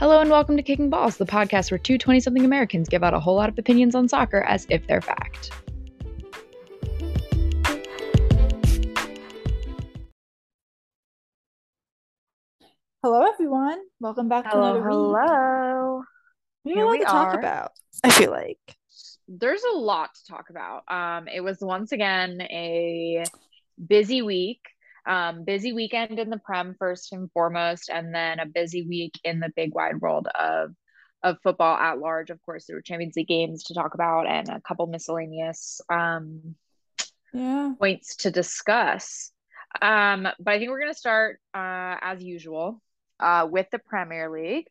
Hello and welcome to Kicking Balls, the podcast where two 20 something Americans give out a whole lot of opinions on soccer as if they're fact. Hello, everyone. Welcome back to Hello, another week. hello. We have Here a lot we to talk are. about. I feel like There's a lot to talk about. Um, it was once again a busy week. Um, busy weekend in the Prem first and foremost, and then a busy week in the big wide world of of football at large. Of course, there were Champions League games to talk about and a couple miscellaneous um yeah. points to discuss. Um, but I think we're going to start, uh, as usual, uh, with the Premier League.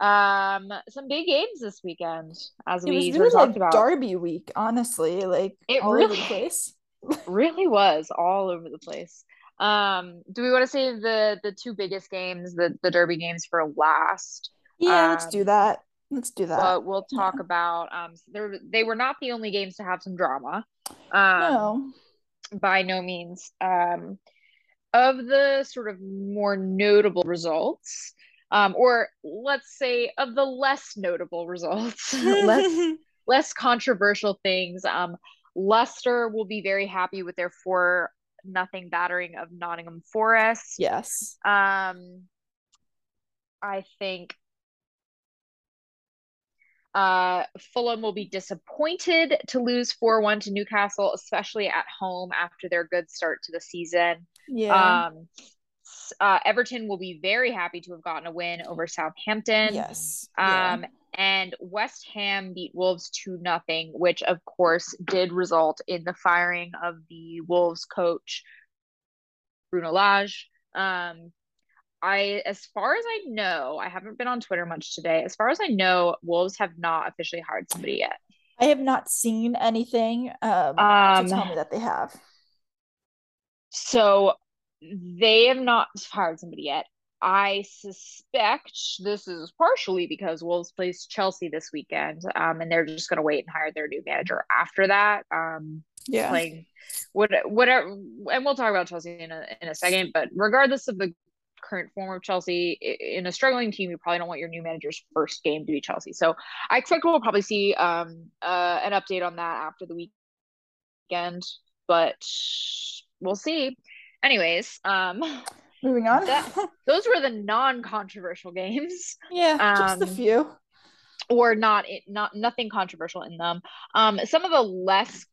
Um, some big games this weekend, as It we was really talked like about. Derby week, honestly. Like It all over the place. really was all over the place. Um, do we want to save the the two biggest games, the the Derby games, for last? Yeah, let's Um, do that. Let's do that. But we'll yeah. talk about um, there they were not the only games to have some drama. Um, no. by no means. Um, of the sort of more notable results, um, or let's say of the less notable results, less less controversial things. Um, Leicester will be very happy with their four nothing battering of Nottingham Forest. yes. Um, I think uh, Fulham will be disappointed to lose 4-1 to Newcastle, especially at home after their good start to the season. Yeah. Um, uh, Everton will be very happy to have gotten a win over Southampton. yes. yeah. And West Ham beat Wolves 2 nothing, which of course did result in the firing of the Wolves coach Bruno Lage. Um, I, as far as I know, I haven't been on Twitter much today. As far as I know, Wolves have not officially hired somebody yet. I have not seen anything um, Um, to tell me that they have. So they have not hired somebody yet. I suspect this is partially because Wolves plays Chelsea this weekend, um, and they're just going to wait and hire their new manager after that. Um, Yeah. playing what whatever, and we'll talk about Chelsea in a in a second. But regardless of the current form of Chelsea, in a struggling team, you probably don't want your new manager's first game to be Chelsea. So I expect we'll probably see um uh, an update on that after the weekend, but we'll see. Anyways, um, Moving on. that- those were the non-controversial games yeah, just a um, few. or not it not nothing controversial in them um some of the less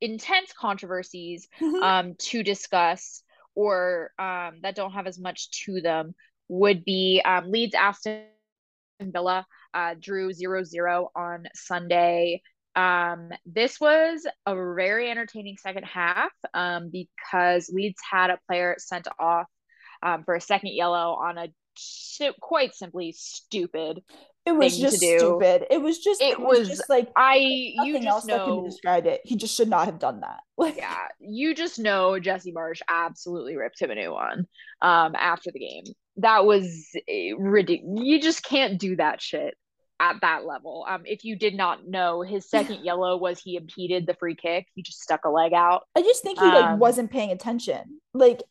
intense controversies um to discuss or um that don't have as much to them would be um Leeds Aston Villa uh drew 0-0 on Sunday um this was a very entertaining second half um because Leeds had a player sent off um for a second yellow on a quite simply stupid It was thing to just do. stupid. It was just. It It, was, was- just like I you just that know be described. It. He just should not have done that. Like, yeah, you just know Jesse Marsch absolutely ripped him a new one um after the game. That was ridiculous. You just can't do that shit at that level. Um if you did not know his second yellow was he impeded the free kick, he just stuck a leg out. I just think he like Um, wasn't paying attention. Like,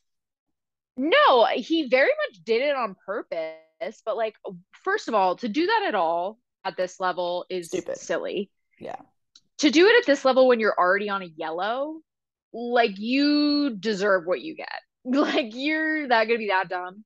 No, he very much did it on purpose, but like first of all, to do that at all at this level is Stupid. silly. yeah, to do it at this level when you're already on a yellow, like you deserve what you get. Like you're not gonna be that dumb.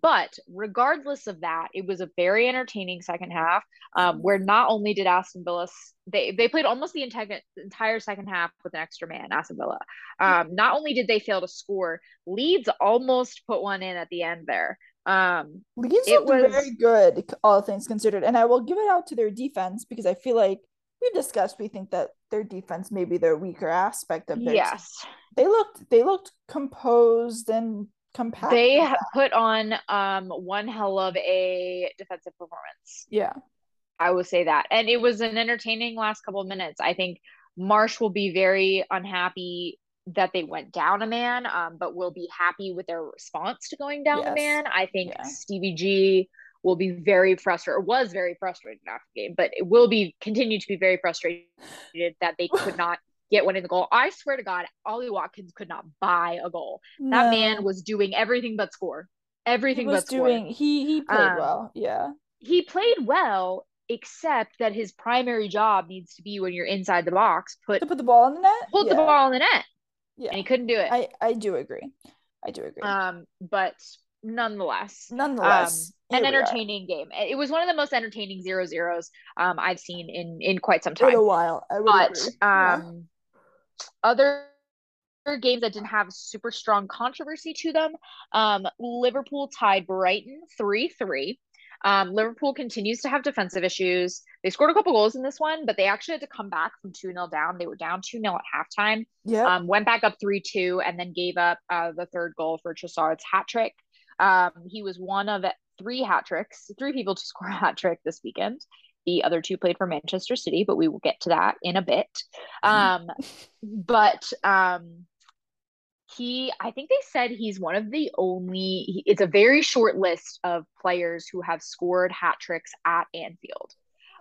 But regardless of that, it was a very entertaining second half. Um, where not only did Aston Villa they they played almost the entire entire second half with an extra man, Aston Villa. Um, not only did they fail to score, Leeds almost put one in at the end there. Um, Leeds It looked was- very good, all things considered, and I will give it out to their defense because I feel like we've discussed. We think that their defense may be their weaker aspect of their. team. yes, they looked. They looked composed and compact. they with ha- that. put on um one hell of a defensive performance. yeah, I will say that. And it was an entertaining last couple of minutes. I think Marsch will be very unhappy that they went down a man, um, but will be happy with their response to going down a man. I think Yeah. Stevie G will be very frustrated, or was very frustrated after the game, but it will be continue to be very frustrated that they could not get one in the goal. I swear to God, Ollie Watkins could not buy a goal. That man was doing everything but score. everything he was but doing. scored. He he played Um, well. Yeah. He played well, except that his primary job needs to be when you're inside the box, put To put the ball in the net. put yeah. the ball in the net, Yeah. and he couldn't do it. I I do agree. I do agree. um, but nonetheless, Nonetheless, um, an here we are. entertaining game. It was one of the most entertaining zero zeros um I've seen in in quite some In a while. I would But agree. Um, other games that didn't have super strong controversy to them, um, Liverpool tied Brighton three three. Um, Liverpool continues to have defensive issues. They scored a couple goals in this one, but they actually had to come back from 2 0 down. They were down 2 0 at halftime Yep. um, went back up 3 2, and then gave up uh, the third goal for Trossard's hat trick. Um, he was one of three hat tricks, three people to score a hat trick this weekend. The other two played for Manchester City, but we will get to that in a bit. Um, but um, he, I think they said he's one of the only, he, it's a very short list of players who have scored hat tricks at Anfield.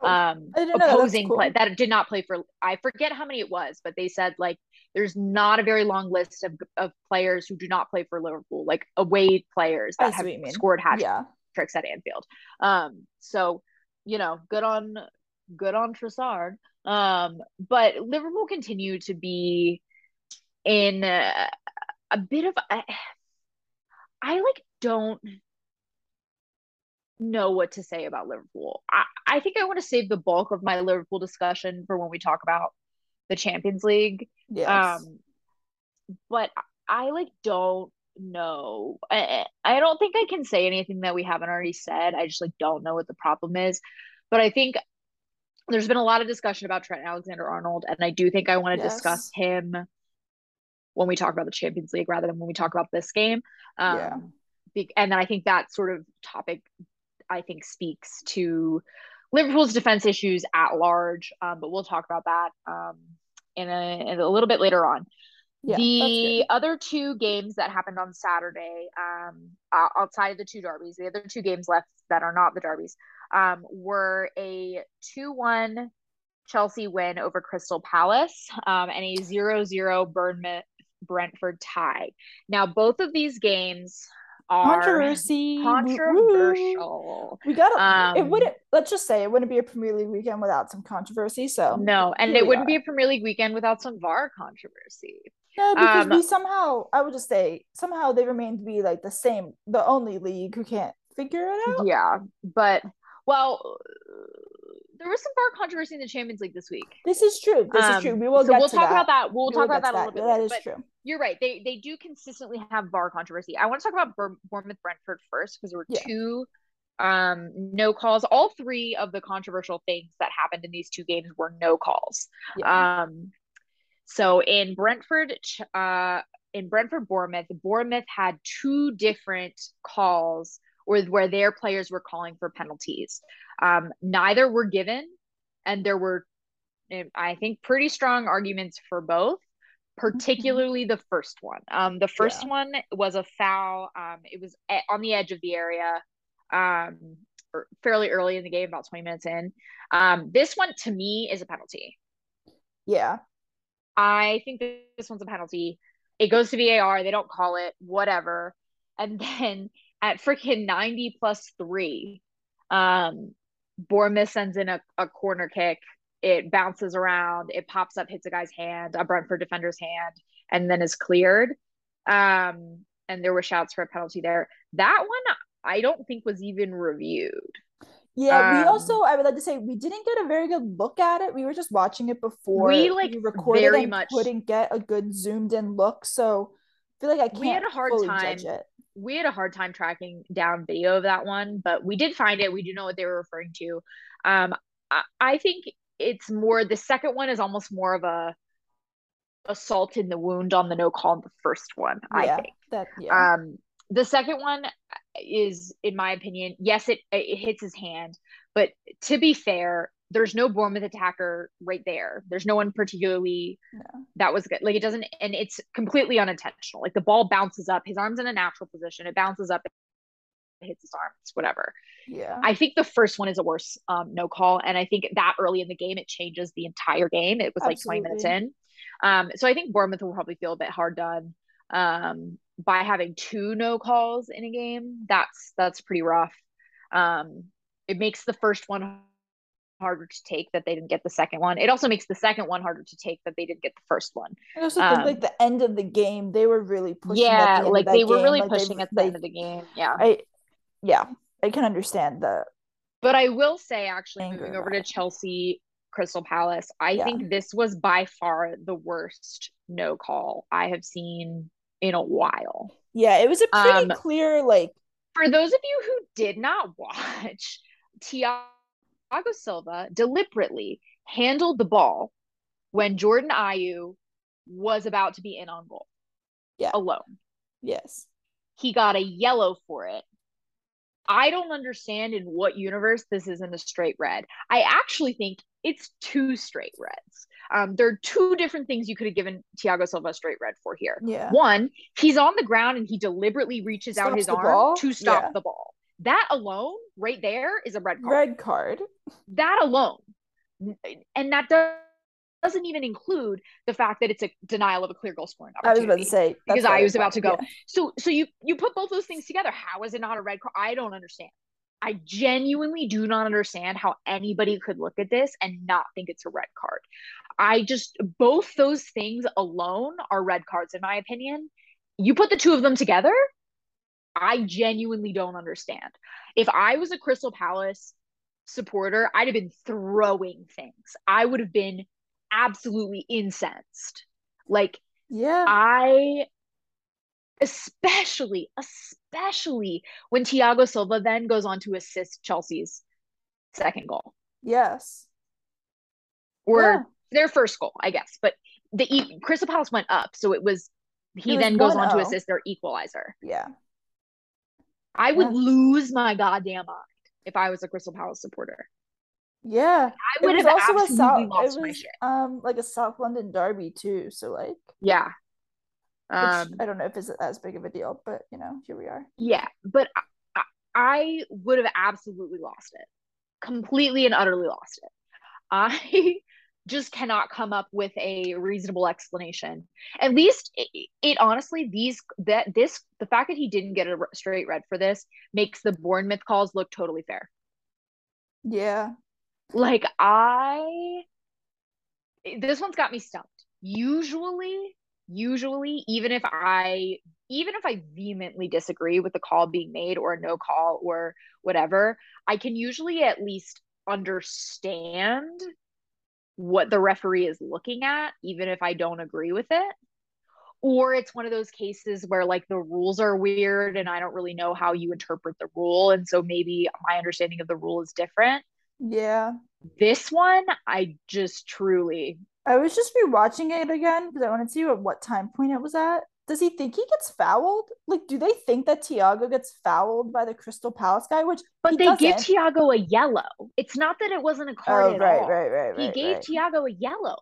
Oh, Um, I didn't know that. Opposing cool. play that did not play for, I forget how many it was, but they said like there's not a very long list of, of players who do not play for Liverpool, like away players that have what you mean. scored hat Yeah. tricks at Anfield. Um, so you know, good on good on Trossard. Um, but Liverpool continue to be in a, a bit of I, I like don't know what to say about Liverpool. I, I think I want to save the bulk of my Liverpool discussion for when we talk about the Champions League. Yes. Um, but I like don't know. I, I don't think I can say anything that we haven't already said. I just like don't know what the problem is. But I think there's been a lot of discussion about Trent Alexander Arnold, and I do think I want to Yes. discuss him when we talk about the Champions League rather than when we talk about this game. Um, Yeah. be- and then I think that sort of topic, I think, speaks to Liverpool's defense issues at large. Um, but we'll talk about that um, in, a, in a little bit later on. Yeah. the other two games that happened on Saturday, um, uh, outside of the two derbies, the other two games left that are not the derbies, um, were a 2 1 Chelsea win over Crystal Palace um, and a 0 0 Bournemouth Brentford tie. Now, both of these games are Controversy. Controversial. We got Um, it wouldn't let's just say it wouldn't be a Premier League weekend without some controversy. So No, and it wouldn't are. be a Premier League weekend without some VAR controversy. No, because Um, we somehow I would just say somehow they remain to be like the same, the only league who can't figure it out. Yeah, but well, there was some VAR controversy in the Champions League this week. This is true. This Um, is true. We will so get we'll to talk that. about that. We'll We talk about that a little bit. That later, is true. you're right. They they do consistently have VAR controversy. I want to talk about Bournemouth Brentford first because there were Yeah. two um no calls. All three of the controversial things that happened in these two games were no calls. Yeah. Um, so in Brentford, uh, in Brentford Bournemouth, Bournemouth had two different calls where where their players were calling for penalties. Um, neither were given, and there were, eh, I think, pretty strong arguments for both. Particularly the first one. Um, the first Yeah. one was a foul. Um, it was on the edge of the area. Um, er- fairly early in the game, about 20 minutes in. Um, this one to me is a penalty. yeah. I think this one's a penalty. It goes to VAR. They don't call it, whatever. And then at freaking 90 plus three, um, Bournemouth sends in a, a corner kick. It bounces around. It pops up, hits a guy's hand, a Brentford defender's hand, and then is cleared. Um, and there were shouts for a penalty there. That one, I don't think was even reviewed. Yeah, we Um, also I would like to say we didn't get a very good look at it. We were just watching it before We, like, recorded very and much- couldn't get a good zoomed in look. So I feel like I can't We had a hard time judge it. we had a hard time tracking down video of that one, but we did find it. We do know what they were referring to. Um, I, I think it's more the second one is almost more of a assault in the wound on the no call in the first one. I think. that yeah. Um, the second one is, in my opinion, yes, it it hits his hand, but to be fair, there's no Bournemouth attacker right there. There's no one particularly No. that was good. Like it doesn't, and it's completely unintentional. Like the ball bounces up, his arm's in a natural position. It bounces up, it hits his arms, whatever. yeah. I think the first one is a worse um, no call, and I think that early in the game it changes the entire game. It was like 20 minutes in, um, so I think Bournemouth will probably feel a bit hard done. Um, by having two no calls in a game, that's that's pretty rough. Um, it makes the first one harder to take that they didn't get the second one. It also makes the second one harder to take that they didn't get the first one. I also um, like the end of the game, they were really pushing. Yeah, the like they were really like pushing at the end of the game. Yeah, I yeah, I can understand the. But I will say, actually, moving over to Chelsea Crystal Palace, I yeah. think this was by far the worst no call I have seen in a while. Yeah, it was a pretty um, clear like. For those of you who did not watch, Thiago Silva deliberately handled the ball when Jordan Ayew was about to be in on goal. Yeah. Alone. Yes. He got a yellow for it. I don't understand in what universe this isn't a straight red. I actually think it's two straight reds. Um, there are two different things you could have given Thiago Silva a straight red for here. Yeah. One, he's on the ground and he deliberately reaches Stops out his arm ball? to stop yeah. the ball. That alone, right there, is a red card. Red card. That alone, and that does doesn't even include the fact that it's a denial of a clear goal scoring opportunity. I was about to say because I was about to go. Yeah. So so you you put both those things together. How is it not a red card? I don't understand. I genuinely do not understand how anybody could look at this and not think it's a red card. I just, both those things alone are red cards, in my opinion. You put the two of them together, I genuinely don't understand. If I was a Crystal Palace supporter, I'd have been throwing things. I would have been absolutely incensed. Like, yeah, I especially, especially when Thiago Silva then goes on to assist Chelsea's second goal. Yes. Or yeah. Their first goal, I guess. But the Crystal Palace went up, so it was he it then goes on to assist their equalizer. Yeah. I would lose my goddamn mind if I was a Crystal Palace supporter. Yeah, I would have also a South, lost it was, my shit. Um, like a South London derby too. So like, yeah, um, I don't know if it's as big of a deal, but you know, here we are. Yeah, but I, I would have absolutely lost it, completely and utterly lost it. I just cannot come up with a reasonable explanation. At least it, it, honestly these that this the fact that he didn't get a straight red for this makes the Bournemouth calls look totally fair. Yeah. Like I this one's got me stumped. Usually usually even if i even if i vehemently disagree with the call being made or a no call or whatever i can usually at least understand what the referee is looking at even if i don't agree with it. Or it's one of those cases where like the rules are weird and i don't really know how you interpret the rule and so maybe my understanding of the rule is different. Yeah. This one i just truly I was just rewatching it again because I wanted to see what, what time point it was at. Does he think he gets fouled? Like, do they think that Thiago gets fouled by the Crystal Palace guy? Which, but they doesn't. give Thiago a yellow. It's not that it wasn't a oh, card oh, at right, all. Right, right, right. He gave right. Thiago a yellow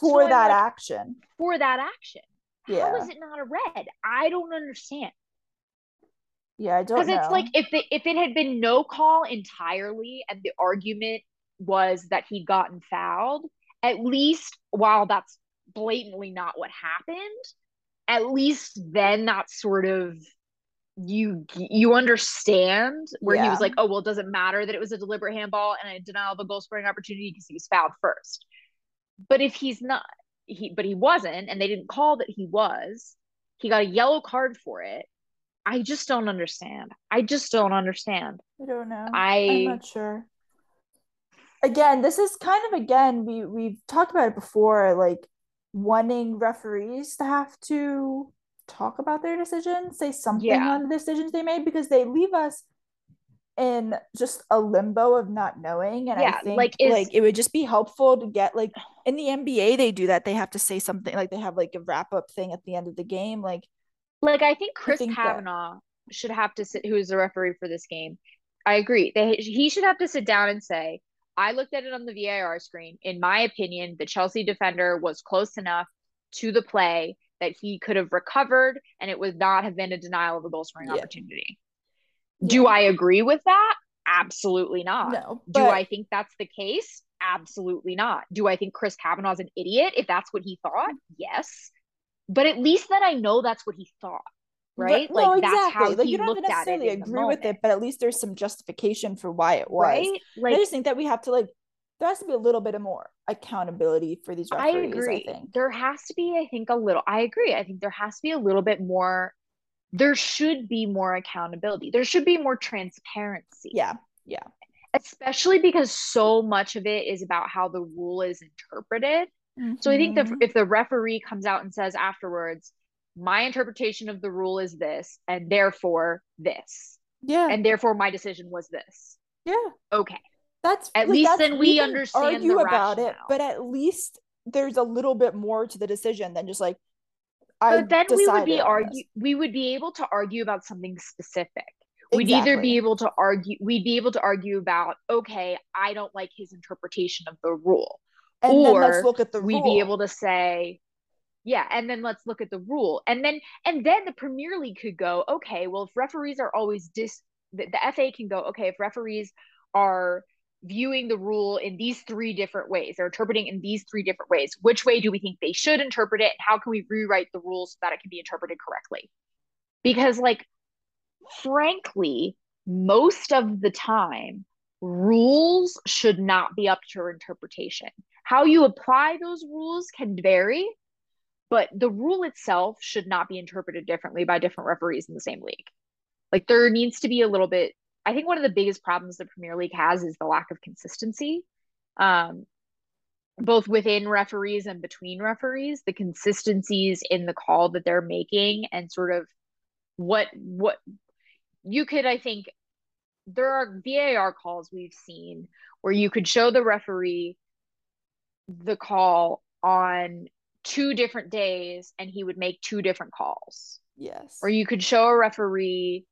for so that like, action. For that action. Yeah. How is it not a red? I don't understand. Yeah, I don't Because it's like if it if it had been no call entirely, and the argument was that he'd gotten fouled, at least while that's blatantly not what happened, at least then that sort of you you understand where yeah. he was like, oh well, it doesn't matter that it was a deliberate handball and a denial of a goal scoring opportunity because he was fouled first. But if he's not, he but he wasn't, and they didn't call that he was, he got a yellow card for it. I just don't understand. I just don't understand. I don't know. I I'm not sure again this is kind of again we we've talked about it before like wanting referees to have to talk about their decisions say something yeah. on the decisions they made because they leave us in just a limbo of not knowing. And yeah, i think like, is... like it would just be helpful to get like in the nba they do that. They have to say something like they have like a wrap up thing at the end of the game. Like like i think chris I think Kavanagh that... should have to sit who is the referee for this game. I agree. They, he should have to sit down and say I looked at it on the VAR screen. In my opinion, the Chelsea defender was close enough to the play that he could have recovered and it would not have been a denial of a goal scoring yeah. opportunity. Yeah. Do I agree with that? Absolutely not. No. But... Do I think that's the case? Absolutely not. Do I think Chris Kavanagh's an idiot if that's what he thought? Yes. But at least then I know that's what he thought. Right? no, like that's exactly. how like you don't necessarily the agree with it, but at least there's some justification for why it was. right? I just think that we have to like there has to be a little bit of more accountability for these referees. I, agree. think. There has to be, I think, a little. I agree. I think there has to be a little bit more. There should be more accountability. There should be more transparency. Yeah, yeah. Especially because so much of it is about how the rule is interpreted. So I think that Mhm. if the referee comes out and says afterwards, my interpretation of the rule is this, and therefore this, yeah, and therefore my decision was this. yeah. Okay. That's At like, least that's- then we can understand argue the about it, but at least there's a little bit more to the decision than just like I But then we would be argue this. we would be able to argue about something specific. We'd either be able to argue we'd be able to argue about, okay, I don't like his interpretation of the rule. and then let's look at the we'd rule. be able to say yeah and then let's look at the rule. And then and then the premier league could go okay well if referees are always dis the, the fa can go okay if referees are viewing the rule in these three different ways they're interpreting in these three different ways which way do we think they should interpret it? And how can we rewrite the rules so that it can be interpreted correctly? Because like frankly most of the time rules should not be up to interpretation. How you apply those rules can vary, but the rule itself should not be interpreted differently by different referees in the same league. Like there needs to be a little bit. I think one of the biggest problems the Premier League has is the lack of consistency, um, both within referees and between referees. The consistencies in the call that they're making and sort of what what you could, I think, there are VAR calls we've seen where you could show the referee the call on two different days and he would make two different calls. yes. Or you could show a referee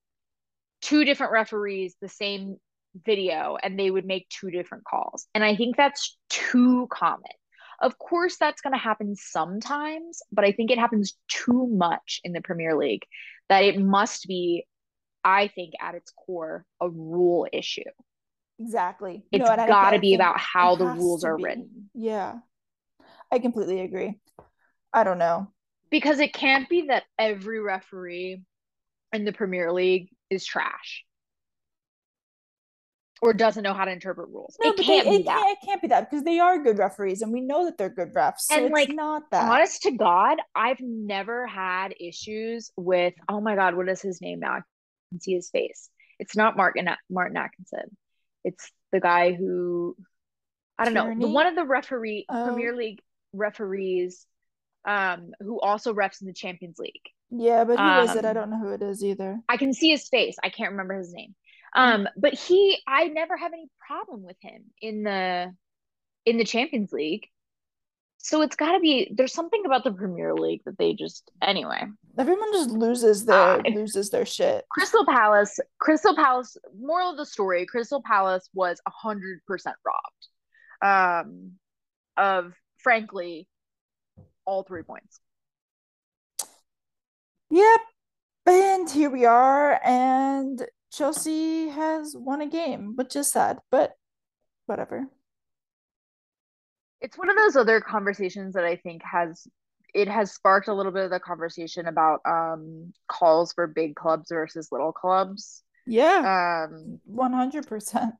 two different referees the same video and they would make two different calls. And I think that's too common. Of course, that's going to happen sometimes, but I think it happens too much in the Premier League that it must be, I think, at its core, a rule issue. Exactly. It's No, got to be about how the rules are be. written. Yeah. I completely agree. I don't know. because it can't be that every referee in the Premier League is trash or doesn't know how to interpret rules. No, it but can't they, be it that. can't it can't be that because they are good referees and we know that they're good refs. So And, it's like, not that. Honest to God, I've never had issues with. Oh my God, what is his name now? I can see his face. It's not Martin Martin Atkinson. It's the guy who I don't know. The one of the referee Oh. Premier League referees, um, who also refs in the Champions League. yeah, but who is it? I um, don't know who it is either. I can see his face. I can't remember his name. Um, but he, I never have any problem with him in the in the Champions League. So it's got to be there's something about the Premier League that they just anyway. Everyone just loses their I- loses their shit. Crystal Palace, Crystal Palace. Moral of the story: Crystal Palace was a hundred percent robbed, um, of frankly all three points. Yep. And here we are, and Chelsea has won a game, which is sad, but whatever. it's one of those other conversations that I think has it has sparked a little bit of the conversation about um calls for big clubs versus little clubs. Yeah, Um 100%.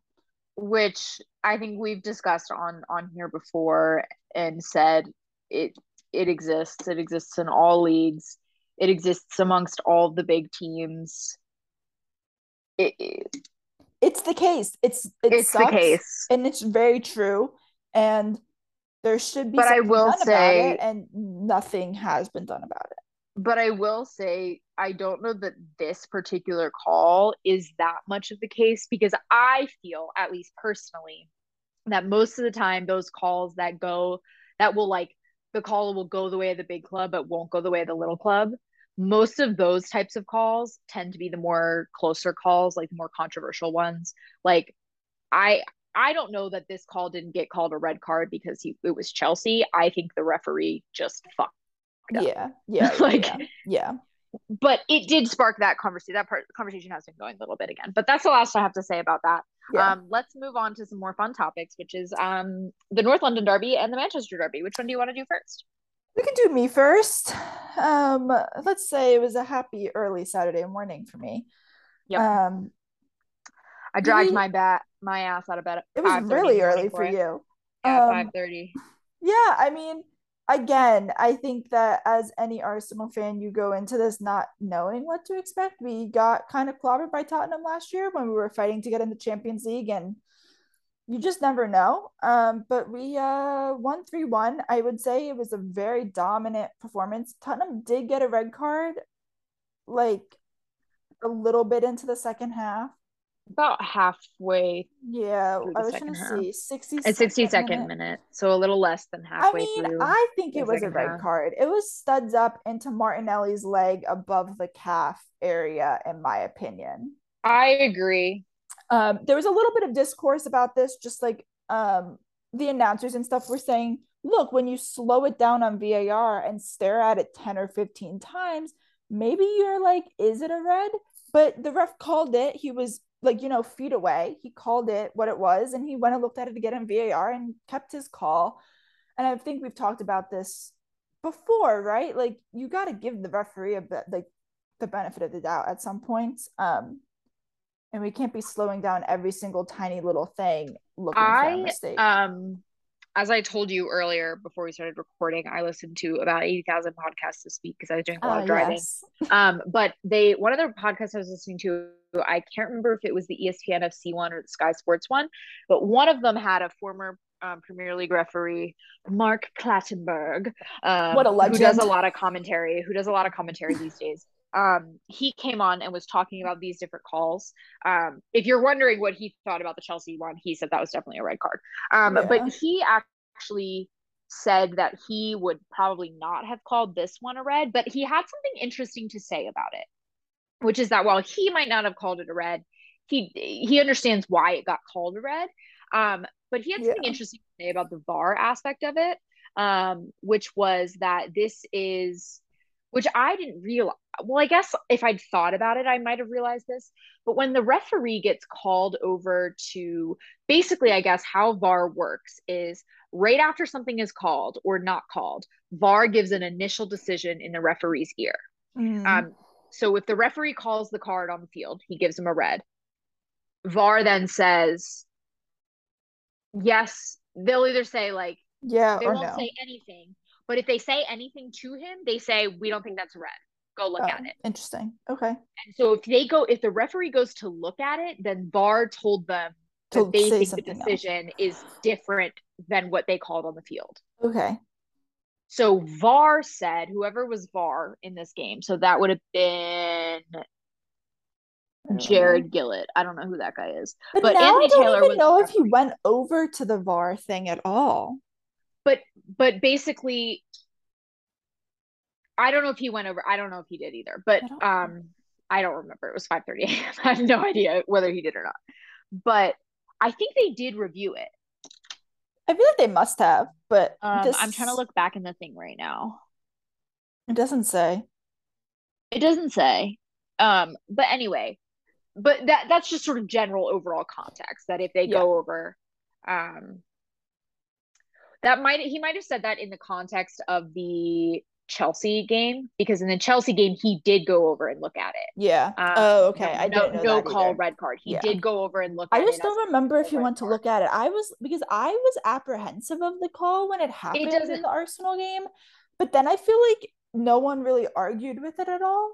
which I think we've discussed on on here before and said it it exists. It exists in all leagues. It exists amongst all the big teams. It, it- It's the case. It's it it's the case. and it's very true. And there should be But I will say- it, and nothing has been done about it. But I will say, I don't know that this particular call is that much of the case because I feel, at least personally, that most of the time those calls that go, that will like, the call will go the way of the big club, but won't go the way of the little club. Most of those types of calls tend to be the more closer calls, like the more controversial ones. Like, I I don't know that this call didn't get called a red card because he it was Chelsea. I think the referee just fucked Yeah. Yeah, yeah, yeah, Like- yeah, yeah. But it did spark that conversation. That part conversation has been going a little bit again. But that's the last I have to say about that. Yeah. Um, let's move on to some more fun topics, which is um the North London Derby and the Manchester Derby. Which one do you want to do first? We can do me first. Um, let's say it was a happy early Saturday morning for me. Yep. Um, I dragged we- my bat my ass out of bed. It was really early for it. you. Yeah, Um, five thirty. Yeah, I mean, again, I think that as any Arsenal fan, you go into this not knowing what to expect. We got kind of clobbered by Tottenham last year when we were fighting to get in the Champions League, and you just never know. Um, but we uh won 3-1. I would say it was a very dominant performance. Tottenham did get a red card, like a little bit into the second half. About halfway Yeah, I was second gonna half. see 60 at sixty second minute. minute. so a little less than halfway. I halfway mean, through. I think it was a red half. card. It was studs up into Martinelli's leg above the calf area, in my opinion. I agree. Um, there was a little bit of discourse about this, just like um, the announcers and stuff were saying, look, when you slow it down on VAR and stare at it 10 or 15 times, maybe you're like, is it a red? But the ref called it. He was like, you know, feet away. He called it what it was, and he went and looked at it again in VAR and kept his call. And I think we've talked about this before, right? Like, you got to give the referee a bit, like, the benefit of the doubt at some points. Um, and we can't be slowing down every single tiny little thing looking for a I mistake. um as I told you earlier before we started recording, I listened to about 80,000 podcasts this week because I was doing a lot Ah, of driving. yes. Um, but they one of the podcasts I was listening to, I can't remember if it was the ESPN FC one or the Sky Sports one, but one of them had a former um, Premier League referee, Mark Clattenburg, um, What a legend. who does a lot of commentary, who does a lot of commentary these days. Um, he came on and was talking about these different calls. Um, if you're wondering what he thought about the Chelsea one, he said that was definitely a red card. Um, Yeah. but he actually said that he would probably not have called this one a red, but he had something interesting to say about it, which is that while he might not have called it a red, he he understands why it got called a red. Um, but he had something Yeah. interesting to say about the VAR aspect of it, um, which was that this is, which I didn't realize. Well, I guess if I'd thought about it, I might have realized this. But when the referee gets called over to basically, I guess how VAR works is right after something is called or not called, VAR gives an initial decision in the referee's ear. Mhm. Um, so if the referee calls the card on the field, he gives him a red. VAR then says, yes, they'll either say like yeah they won't no. say anything, but if they say anything to him, they say we don't think that's a red. Go look Oh, at it. Interesting. Okay. And so if they go, if the referee goes to look at it, then VAR told them To that they think the something else. decision is different than what they called on the field. Okay. So VAR said, whoever was VAR in this game, so that would have been I don't know. Jarred Gillett. I don't know who that guy is. But, But now Anthony I don't Taylor even know if he went over to the VAR thing at all. But but basically I don't know if he went over. I don't know if he did either. But I don't- um I don't remember. It was 5:30 a.m. I have no idea whether he did or not. But I think they did review it. I feel like they must have, but Um, this I'm trying to look back in the thing right now. It doesn't say. It doesn't say. Um, but anyway, but that that's just sort of general overall context that if they go over, um, that might he might have said that in the context of the Chelsea game because in the Chelsea game he did go over and look at it. Yeah. Um, oh, okay. No, I no, didn't know no call either. red card. He Yeah. did go over and look I just it. don't remember if he red went to look at it. I was because I was apprehensive of the call when it happened in the Arsenal game, but then I feel like no one really argued with it at all,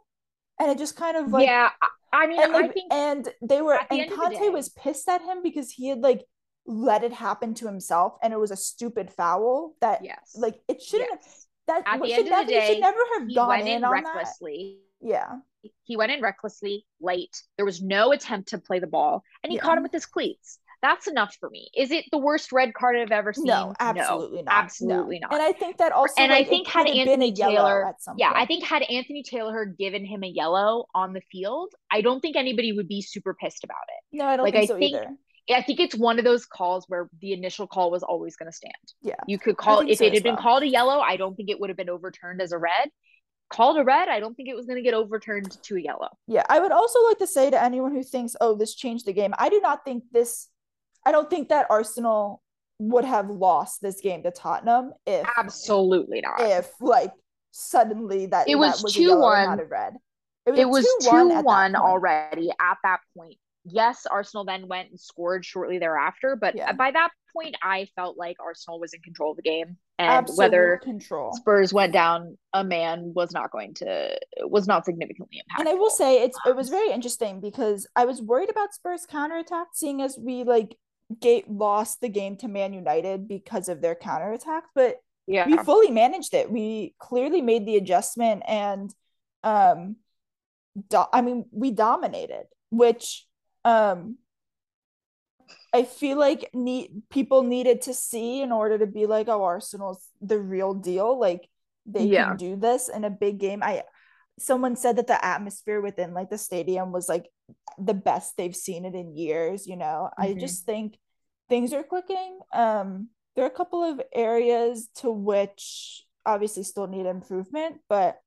and it just kind of like yeah, I, I mean, and I like think and they were the and Conte day- was pissed at him because he had like let it happen to himself and it was a stupid foul that yes, like it shouldn't yes. That At the should end of the never, he should never have gone went in in on that. recklessly. Yeah. he went in recklessly late. There was no attempt to play the ball, and he Yeah. caught him with his cleats. That's enough for me. Is it the worst red card I've ever seen? No, absolutely not. absolutely no. not. And I think that also And I like, it think had could have been a Anthony Taylor- at some yeah, I think had Anthony Taylor given him a yellow on the field, I don't think anybody would be super pissed about it. No, I don't like, think I so think- either. I think it's one of those calls where the initial call was always going to stand. Yeah. You could call if so it had been well. called a yellow, I don't think it would have been overturned as a red. Called a red, I don't think it was going to get overturned to a yellow. Yeah, I would also like to say to anyone who thinks, "Oh, this changed the game." I do not think this. I don't think that Arsenal would have lost this game to Tottenham if Absolutely not. if like suddenly that It was that was a yellow and 2-1. not a red. it was 2 2-1 1 already at that point. Yes, Arsenal then went and scored shortly thereafter, but Yeah. by that point, I felt like Arsenal was in control of the game. And Absolute whether control. Spurs went down, a man was not going to, was not significantly impactful. And I will say it's it was very interesting because I was worried about Spurs counterattack, seeing as we like gate lost the game to Man United because of their counterattack, but yeah. we fully managed it. We clearly made the adjustment and um do- I mean we dominated, which um I feel like need people needed to see in order to be like, oh, Arsenal's the real deal. Like they Yeah. can do this in a big game. I someone said that the atmosphere within like the stadium was like the best they've seen it in years, you know. I Mhm. just think things are clicking. Um there are a couple of areas to which obviously still need improvement, but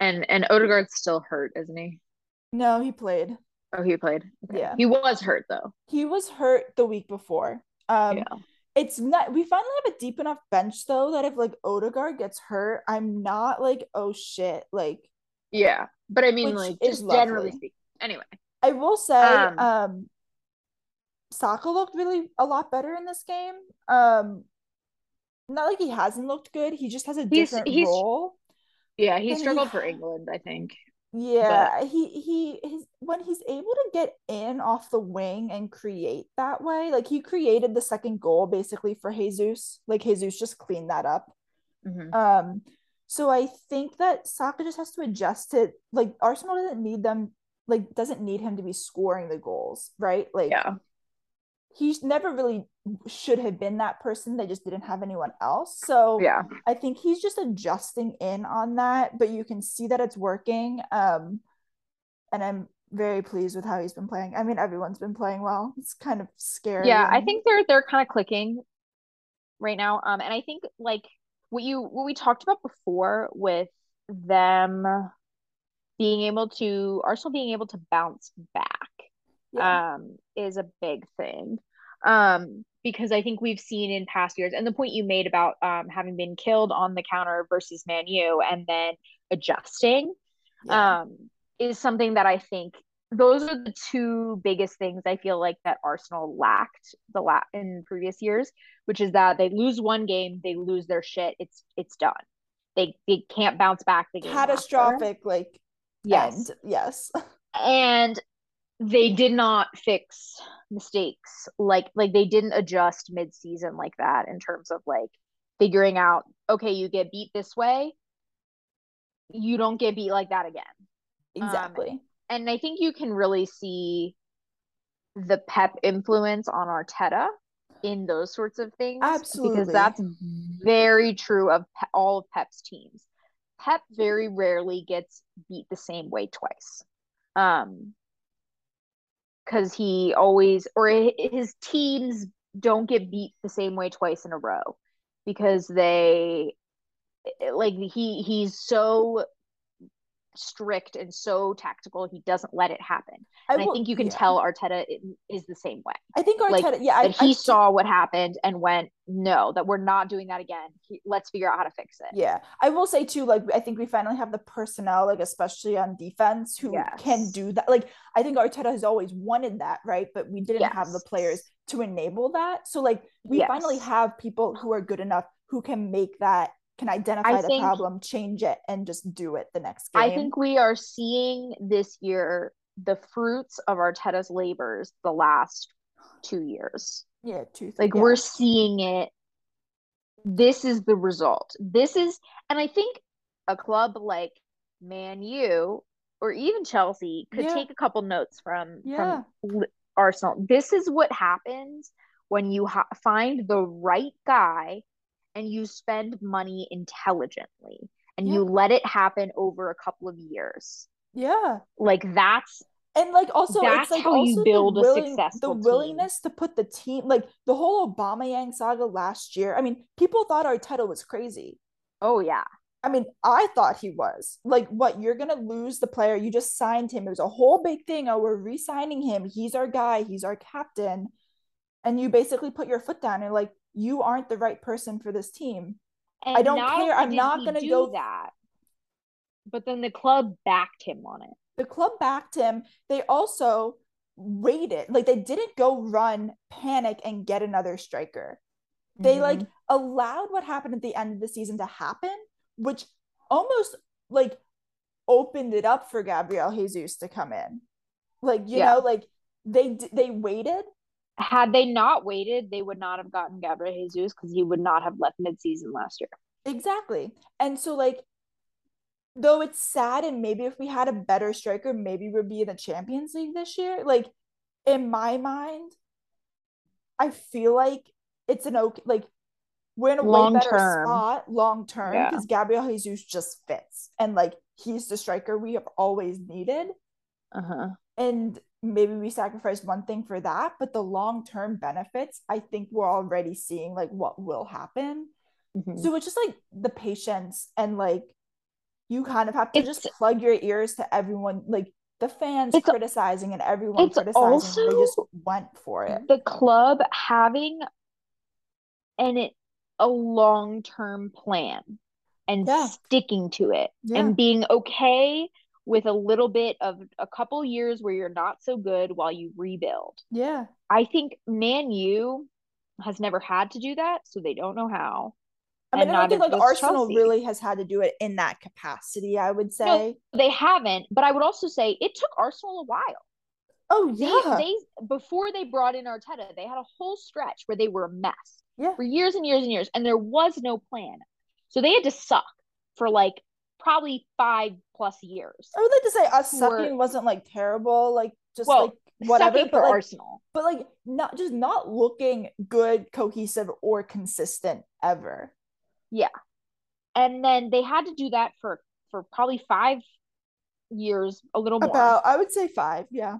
and and Odegaard's still hurt, isn't he? no, he played. Oh, he played. Okay. Yeah. He was hurt though. He was hurt the week before. Um yeah. it's not we finally have a deep enough bench though that if like Odegaard gets hurt, I'm not like, oh shit. Like Yeah. But I mean, like, just generally speaking. Anyway. I will say, Um, um, Saka looked really a lot better in this game. Um, not like he hasn't looked good. He just has a different he's- role. Yeah, he And he- struggled for England, I think. Yeah, he he his when he's able to get in off the wing and create that way, like he created the second goal basically for Jesus. Like Jesus just cleaned that up. Mhm. Um, so I think that Saka just has to adjust to like Arsenal doesn't need them like doesn't need him to be scoring the goals, right? Like Yeah. He's never really should have been that person. They just didn't have anyone else. So Yeah. I think he's just adjusting in on that, but you can see that it's working. Um, and I'm very pleased with how he's been playing. I mean, everyone's been playing well. It's kind of scary. Yeah, I think they're they're kind of clicking right now. Um, and I think like what you what we talked about before with them being able to Arsenal being able to bounce back yeah. um is a big thing. Um, because I think we've seen in past years, and the point you made about um having been killed on the counter versus Man U and then adjusting yeah. um, is something that I think those are the two biggest things I feel like that Arsenal lacked the la- in previous years, which is that they lose one game, they lose their shit, it's it's done. They they can't bounce back the game. after. Catastrophic, like Yes. end. Yes. And they did not fix mistakes like like they didn't adjust mid-season like that in terms of like figuring out okay you get beat this way you don't get beat like that again Exactly. and I think you can really see the Pep influence on Arteta in those sorts of things. Absolutely. Because that's very true of Pe- all of Pep's teams. Pep very rarely gets beat the same way twice. Um, because he always, or his teams don't get beat the same way twice in a row because they, eh, like, he he's so strict and so tactical. He doesn't let it happen. And I, will- think you can yeah. tell Arteta is the same way. I think Arteta, like, yeah, I, he I- saw what happened and went, no, that we're not doing that again. He, let's figure out how to fix it. Yeah, I will say too, like I think we finally have the personnel, like especially on defense, who can do that. Like I think Arteta has always wanted that, right? But we didn't have the players to enable that. So like we finally have people who are good enough who can make that, can identify I the think- problem, change it, and just do it the next game. I think we are seeing this year the fruits of Arteta's labors the last two years. yeah, two, Like yeah. we're seeing it. This is the result. This is, and I think a club like Man U or even Chelsea could Yeah. take a couple notes from Yeah. from Arsenal. This is what happens when you ha- find the right guy and you spend money intelligently and you let it happen over a couple of years. yeah. Like that's And like also That's it's like how you build the a successful the team. willingness to put the team like the whole Aubameyang saga last year. I mean, people thought Arteta was crazy. oh yeah. I mean, I thought he was. Like, what? You're gonna lose the player. You just signed him. It was a whole big thing. Oh, we're re-signing him. He's our guy. He's our captain. And you basically put your foot down and like, you aren't the right person for this team. And I don't care. I'm not gonna do go- that. But then the club backed him on it. The club backed him. They also waited. Like they didn't go run, panic, and get another striker. They like Mhm. allowed what happened at the end of the season to happen, which almost like opened it up for Gabriel Jesus to come in. Like, you Yeah. know, like they they waited. Had they not waited, they would not have gotten Gabriel Jesus because he would not have left midseason last year. Exactly. And so like though it's sad and maybe if we had a better striker, maybe we'd be in the Champions League this year. Like in my mind, I feel like it's an okay like we're in a Long way better term. spot long term Yeah. because Gabriel Jesus just fits and like he's the striker we have always needed. Uh-huh. And maybe we sacrificed one thing for that, but the long term benefits, I think we're already seeing like what will happen. Mhm. So it's just like the patience and like you kind of have to just plug your ears to everyone, like the fans criticizing and everyone it's criticizing. they just went for it. the club having and it a long-term plan and Yeah. sticking to it Yeah. and being okay with a little bit of a couple years where you're not so good while you rebuild. Yeah. I think Man U has never had to do that, so they don't know how. I mean, And I don't think like Arsenal Chelsea. really has had to do it in that capacity, I would say. They haven't, but I would also say it took Arsenal a while. oh They, yeah. they before they brought in Arteta, they had a whole stretch where they were a mess. yeah. for years and years and years, and there was no plan. So they had to suck for like probably five plus years. I would like to say us sucking wasn't like terrible, like just Well, like whatever, but for like Arsenal. but like not just not looking good, cohesive, or consistent ever. Yeah, and then they had to do that for for probably five years, a little more. About I would say five, yeah.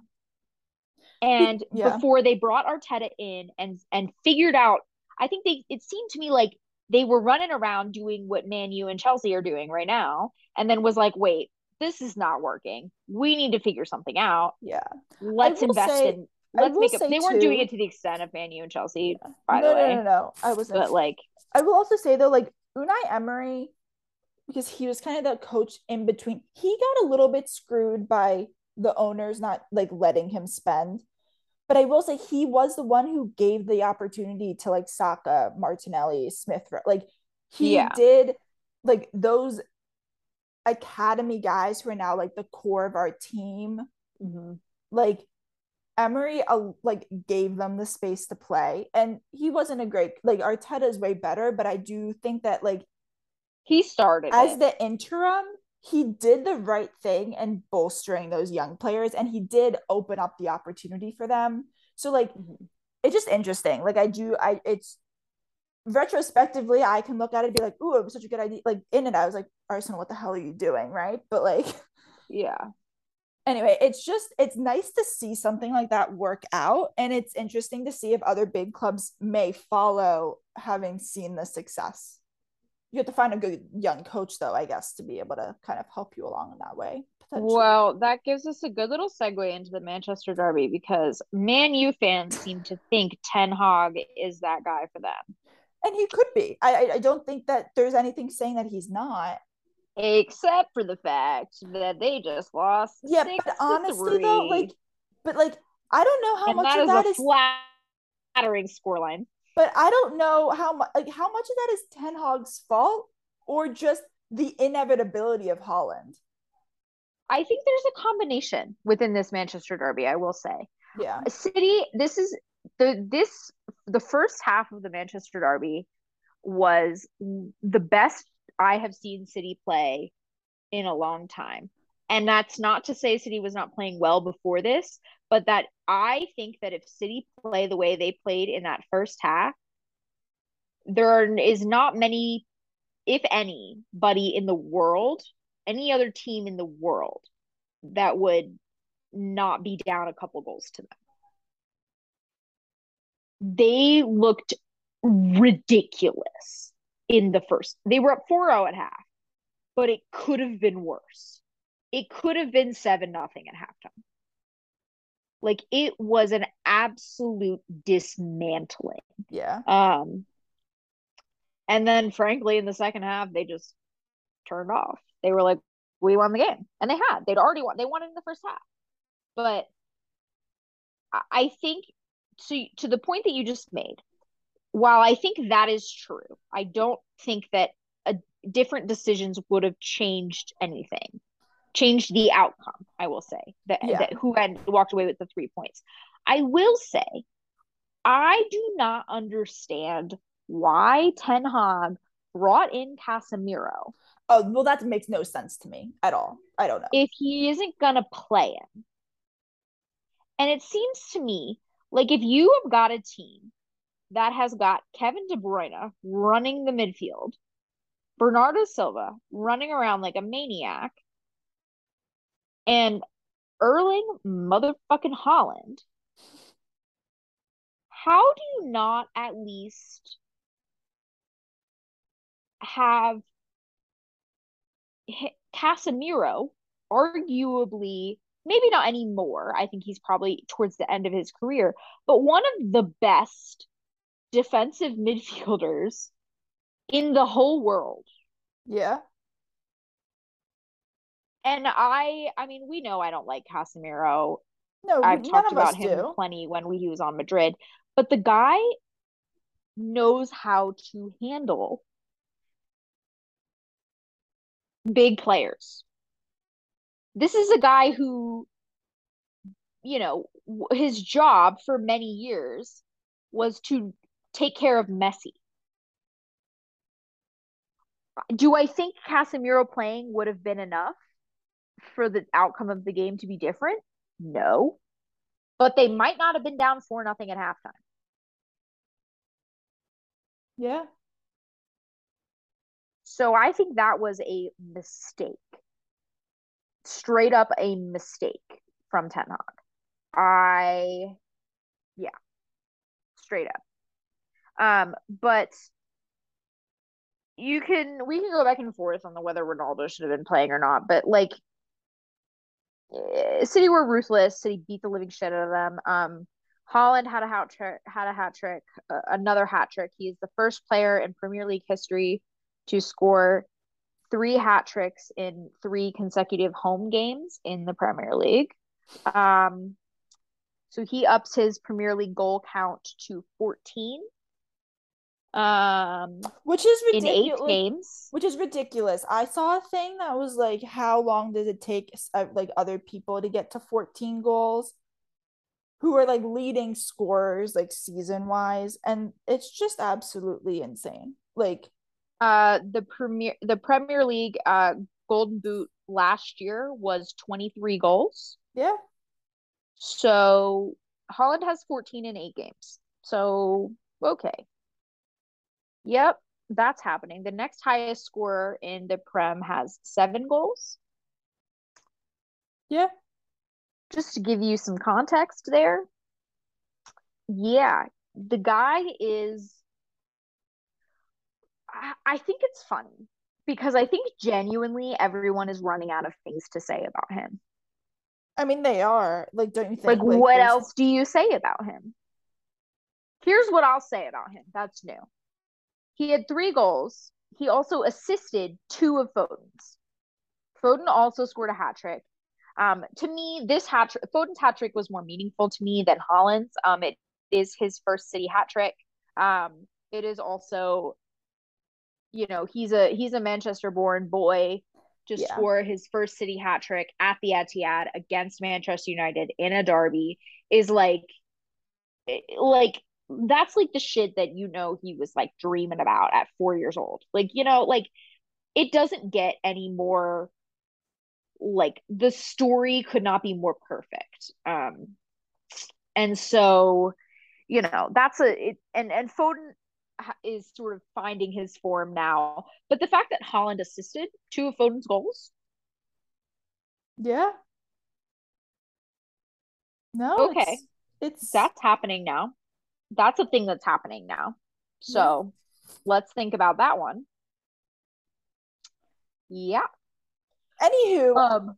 and yeah. before they brought Arteta in and and figured out, I think they it seemed to me like they were running around doing what Man U and Chelsea are doing right now, and then was like, wait, this is not working. We need to figure something out. Yeah. Let's invest say- in. Let's make it. They weren't doing it to the extent of Man U and Chelsea, by no, the way. no, no, no. I wasn't. but like, I will also say though, like Unai Emery, because he was kind of the coach in between, he got a little bit screwed by the owners not like letting him spend. But I will say he was the one who gave the opportunity to like Saka, Martinelli, Smith. Like he Yeah. did like those academy guys who are now like the core of our team like Emery uh, like gave them the space to play and he wasn't a great like Arteta is way better but I do think that like he started as it. the interim he did the right thing in bolstering those young players and he did open up the opportunity for them so like Mhm. it's just interesting like I do I it's retrospectively I can look at it and be like ooh it was such a good idea like in it I was like Arsenal what the hell are you doing right but like Yeah. anyway, it's just it's nice to see something like that work out and it's interesting to see if other big clubs may follow having seen the success. You have to find a good young coach though, I guess, to be able to kind of help you along in that way. Well, that gives us a good little segue into the Manchester Derby because Man U fans seem to think Ten Hag is that guy for them. and he could be. I I- don't think that there's anything saying that he's not. Except for the fact that they just lost. Yeah, but honestly though, like but like I don't know how and much that of is that a is flattering scoreline. But I don't know how much like how much of that is Ten Hag's fault or just the inevitability of Haaland. I think there's a combination within this Manchester Derby, I will say. Yeah. City, this is the this the first half of the Manchester Derby was the best I have seen City play in a long time. And that's not to say City was not playing well before this, but that I think that if City play the way they played in that first half, there is not many, if anybody in the world, any other team in the world that would not be down a couple goals to them. They looked ridiculous in the first. They were up 4-0 at half, but it could have been worse. It could have been 7 nothing at halftime. Like it was an absolute dismantling. Yeah. Um And then, frankly, in the second half, they just turned off. They were like, we won the game. And they had. They'd already won. They won it in the first half. But I think to, to the point that you just made, while I think that is true, I don't think that a, different decisions would have changed anything, changed the outcome. I will say that, yeah. that who had walked away with the three points. I will say, I do not understand why Ten Hag brought in Casemiro. Oh well, that makes no sense to me at all. I don't know if he isn't gonna play him. And it seems to me like if you have got a team that has got Kevin De Bruyne running the midfield, Bernardo Silva running around like a maniac, and Erling motherfucking Haaland, how do you not at least have Casemiro arguably maybe not anymore. I think he's probably towards the end of his career, but one of the best defensive midfielders in the whole world. Yeah. And I I mean, we know I don't like Casemiro. No, I've talked about him do. plenty when we, he was on Madrid, but the guy knows how to handle big players this is a guy who you know his job for many years was to take care of Messi. Do I think Casemiro playing would have been enough for the outcome of the game to be different? No. But they might not have been down 4 nothing at halftime. Yeah. So I think that was a mistake straight up a mistake from Ten Hag. I, yeah, straight up. Um, but you can we can go back and forth on the whether Ronaldo should have been playing or not, but like City were ruthless. City beat the living shit out of them. Um, Haaland had a hat trick. Had a hat trick. Uh, another hat trick. He's the first player in Premier League history to score three hat tricks in three consecutive home games in the Premier League. Um, so he ups his Premier League goal count to 14. Um, which is ridiculous. In eight games. Which is ridiculous. I saw a thing that was like, how long does it take uh, like other people to get to 14 goals? Who are like leading scorers like season wise, and it's just absolutely insane. Like uh, the premier the Premier League uh Golden Boot last year was 23 goals. Yeah. So Haaland has 14 in eight games. So okay. Yep, that's happening. The next highest scorer in the Prem has seven goals. Yeah. Just to give you some context there. Yeah, the guy is I think it's funny because I think genuinely everyone is running out of things to say about him. I mean, they are. Like, don't you think? Like, like what else do you say about him? Here's what I'll say about him. That's new. He had three goals. He also assisted two of Foden's. Foden also scored a hat trick. Um, to me, this hat trick, Foden's hat trick was more meaningful to me than Haaland's. Um, it is his first city hat trick. Um, it is also you know he's a he's a Manchester born boy to yeah. score his first city hat trick at the Etihad against Manchester United in a derby is like like that's like the shit that you know he was like dreaming about at 4 years old. Like you know like it doesn't get any more like the story could not be more perfect. Um and so you know that's a it, and and Foden is sort of finding his form now. But the fact that Haaland assisted two of Foden's goals. Yeah. No. Okay. It's, it's... that's happening now. That's a thing that's happening now. So yeah. let's think about that one. Yeah. Anywho, um,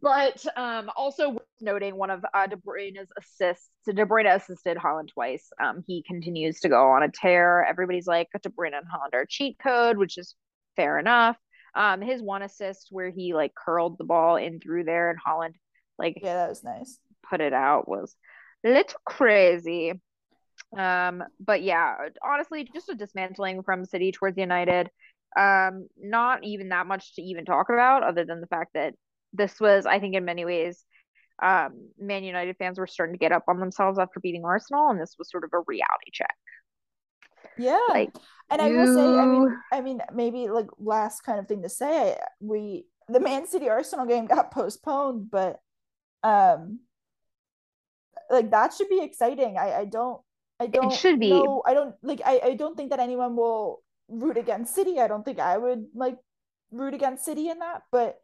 But um, also worth noting one of uh, De Bruyne's assists. So De Bruyne assisted Haaland twice. Um, he continues to go on a tear. Everybody's like De Bruyne and Haaland are cheat code, which is fair enough. Um, his one assist where he like curled the ball in through there and Haaland like yeah, that was nice. Put it out was a little crazy. Um, but yeah, honestly, just a dismantling from City towards United. Um, not even that much to even talk about, other than the fact that this was, I think, in many ways, um, Man United fans were starting to get up on themselves after beating Arsenal, and this was sort of a reality check. Yeah, like, and you... I will say, I mean, I mean, maybe like last kind of thing to say, we the Man City Arsenal game got postponed, but um, like that should be exciting. I I don't I don't it should be. Know, I don't like I I don't think that anyone will root against City. I don't think I would like root against City in that, but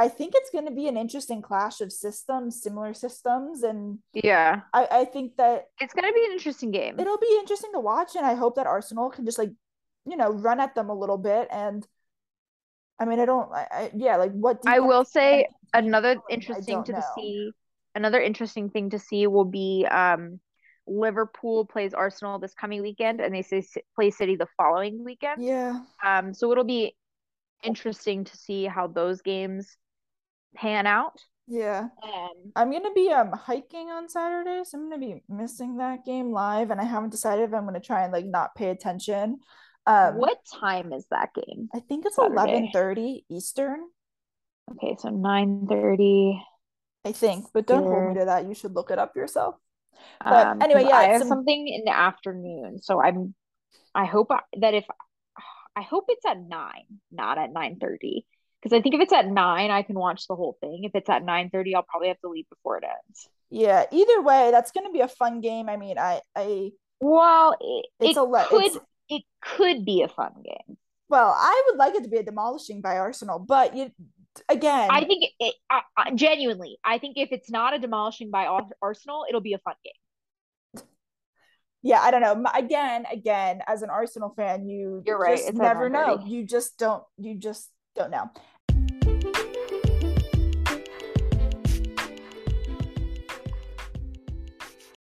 I think it's going to be an interesting clash of systems, similar systems, and yeah, I, I think that it's going to be an interesting game. It'll be interesting to watch, and I hope that Arsenal can just like, you know, run at them a little bit. And I mean, I don't, I, I yeah, like what I will say another interesting to see, another interesting thing to see will be um Liverpool plays Arsenal this coming weekend, and they say play City the following weekend. Yeah. Um. So it'll be interesting to see how those games pan out. Yeah. Um, I'm gonna be um hiking on Saturday, so I'm gonna be missing that game live, and I haven't decided if I'm gonna try and like not pay attention. Um, what time is that game? I think it's eleven thirty Eastern. Okay, so nine thirty. I think, but don't hold me to that. You should look it up yourself. But um, anyway, yeah, I have some... something in the afternoon, so I'm. I hope that if I hope it's at nine, not at nine thirty because I think if it's at nine, I can watch the whole thing. If it's at nine thirty, I'll probably have to leave before it ends. Yeah. Either way, that's going to be a fun game. I mean, I, I. Well, it, it's it a le- could it's, it could be a fun game. Well, I would like it to be a demolishing by Arsenal, but you again, I think it, uh, genuinely, I think if it's not a demolishing by Arsenal, it'll be a fun game. Yeah, I don't know. Again, again, as an Arsenal fan, you you're right. It's never know. You just don't. You just don't know.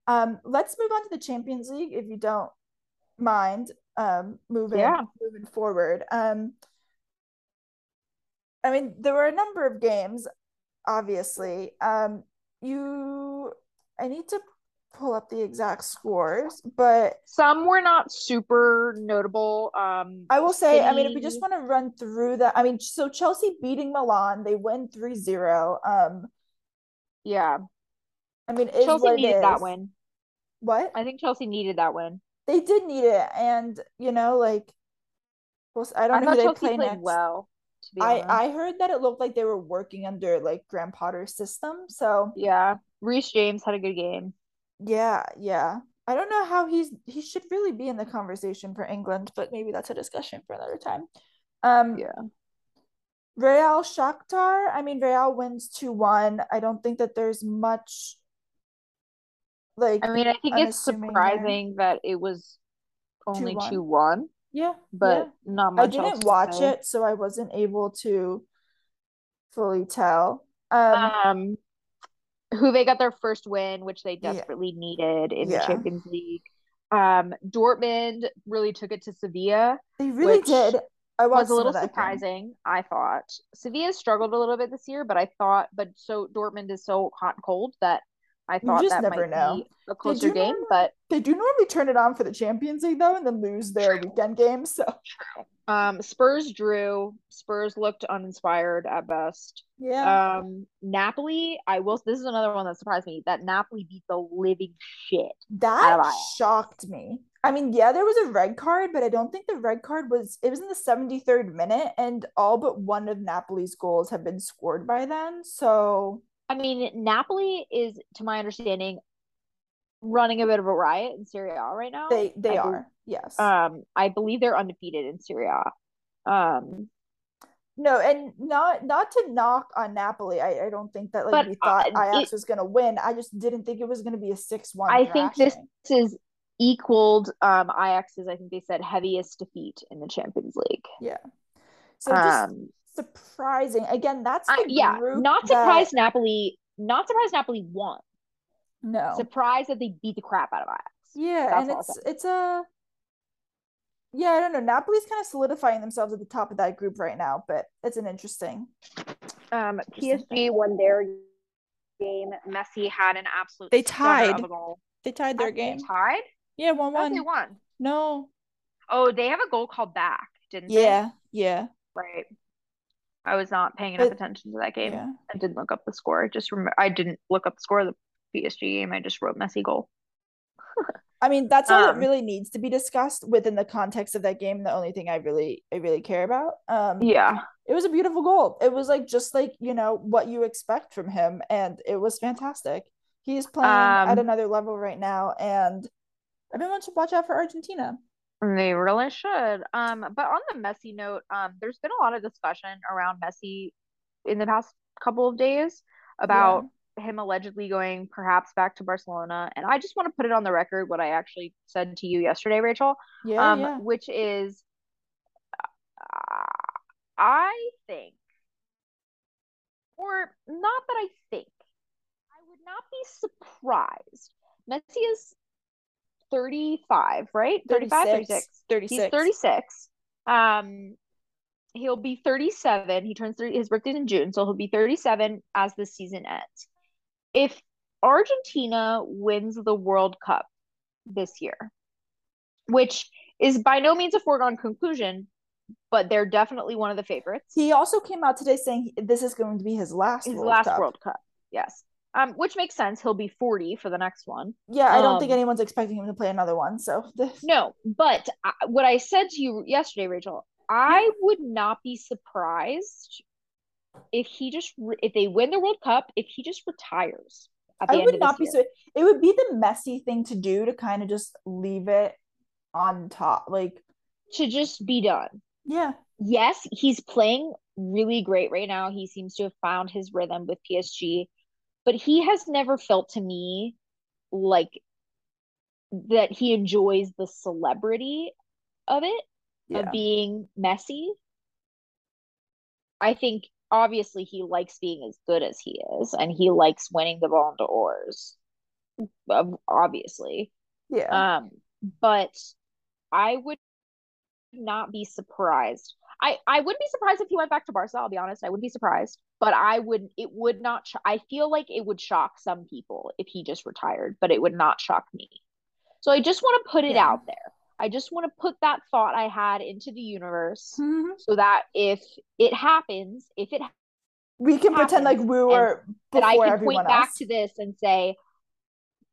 Um, let's move on to the Champions League if you don't mind. Um, moving yeah. moving forward. Um, I mean, there were a number of games, obviously. Um, you, I need to pull up the exact scores, but some were not super notable. Um, I will say, City... I mean, if we just want to run through that, I mean, so Chelsea beating Milan, they win 3 0. Um, yeah. I mean, Chelsea needed that win. What? I think Chelsea needed that win. They did need it. And, you know, like, well, I don't I know who they Chelsea play next. well. I, I heard that it looked like they were working under like Graham Potter's system. So yeah, Reece James had a good game. Yeah, yeah. I don't know how he's he should really be in the conversation for England, but maybe that's a discussion for another time. Um yeah. Real Shakhtar, I mean Real wins 2-1. I don't think that there's much like I mean, I think it's surprising there. that it was only 2-1. Yeah. But yeah. not much. I didn't watch it, so I wasn't able to fully tell. Um, um Juve got their first win, which they desperately yeah. needed in yeah. the Champions League. Um, Dortmund really took it to Sevilla. They really did. I was a little surprising. Game. I thought Sevilla struggled a little bit this year, but I thought, but so Dortmund is so hot and cold that I thought that might know. be a closer game. Normally, but they do normally turn it on for the Champions League though, and then lose their True. weekend games. So True. Um, Spurs drew. Spurs looked uninspired at best. Yeah. Um, Napoli. I will. This is another one that surprised me. That Napoli beat the living shit. That shocked me. I mean, yeah, there was a red card, but I don't think the red card was. It was in the seventy third minute, and all but one of Napoli's goals have been scored by then. So. I mean, Napoli is, to my understanding, running a bit of a riot in Serie A right now. They they I are. yes. Um I believe they're undefeated in Serie A. Um no, and not not to knock on Napoli. I, I don't think that like but, we thought uh, Ajax it, was gonna win. I just didn't think it was gonna be a six one. I think this is equaled um Ajax's, I think they said heaviest defeat in the Champions League. Yeah. So just um, surprising. Again, that's I, yeah, group not that- Napoli. Not surprised Napoli won. No. Surprised that they beat the crap out of Ajax. Yeah, That's and it's it's a yeah, I don't know. Napoli's kind of solidifying themselves at the top of that group right now, but it's an interesting. Um, Interesting PSG won their game. Messi had an absolute. They tied. They tied their they game. tied. Yeah, one I thought they one. won. No. Oh, they have a goal called back, didn't they? Yeah, yeah, Right. I was not paying enough But- attention to that game. yeah. I didn't look up the score. I just remember I didn't look up the score of the PSG game. I just wrote Messi goal. I mean, that's all Um, that really needs to be discussed within the context of that game. The only thing I really, I really care about. Um, Yeah. it was a beautiful goal. It was like just like you know what you expect from him, and it was fantastic. He's playing at Um, another level right now, and everyone should watch out for Argentina. They really should. Um, but on the Messi note, um, there's been a lot of discussion around Messi in the past couple of days about him allegedly going perhaps back to Barcelona. And I just want to put it on the record what I actually said to you yesterday, Rachel, Yeah, um, yeah. which is uh, I think, or not that I think, I would not be surprised. Messi is 35, right? 35, 36. 36. He's 36. Um, he'll be 37. He turns 30, his birthday's in June, so he'll be 37 as the season ends. If Argentina wins the World Cup this year, which is by no means a foregone conclusion, but they're definitely one of the favorites. He also came out today saying this is going to be his last his World last Cup. World Cup. Yes. Um, which makes sense. He'll be 40 for the next one. Yeah, I don't think Um, anyone's expecting him to play another one. So No, but I, what I said to you yesterday, Rachel, I would not be surprised if he just re- if they win the World Cup, if he just retires at the I end would of not be year. so. It would be the Messi thing to do to kind of just leave it on top. Like, to just be done. yeah, Yes, he's playing really great right now. He seems to have found his rhythm with PSG, but he has never felt to me like that he enjoys the celebrity of it. yeah, of being Messi. I think obviously he likes being as good as he is, and he likes winning the Ballon d'Ors. ob- Obviously, yeah. um, but I would not be surprised. I I wouldn't be surprised if he went back to Barca. I'll be honest, I wouldn't be surprised, but I would. It would not. Sh- I feel like it would shock some people if he just retired, but it would not shock me. So I just want to put it Yeah. out there. I just want to put that thought I had into the universe Mhm. so that if it happens, if it We can pretend like we were that I can point back to this and say,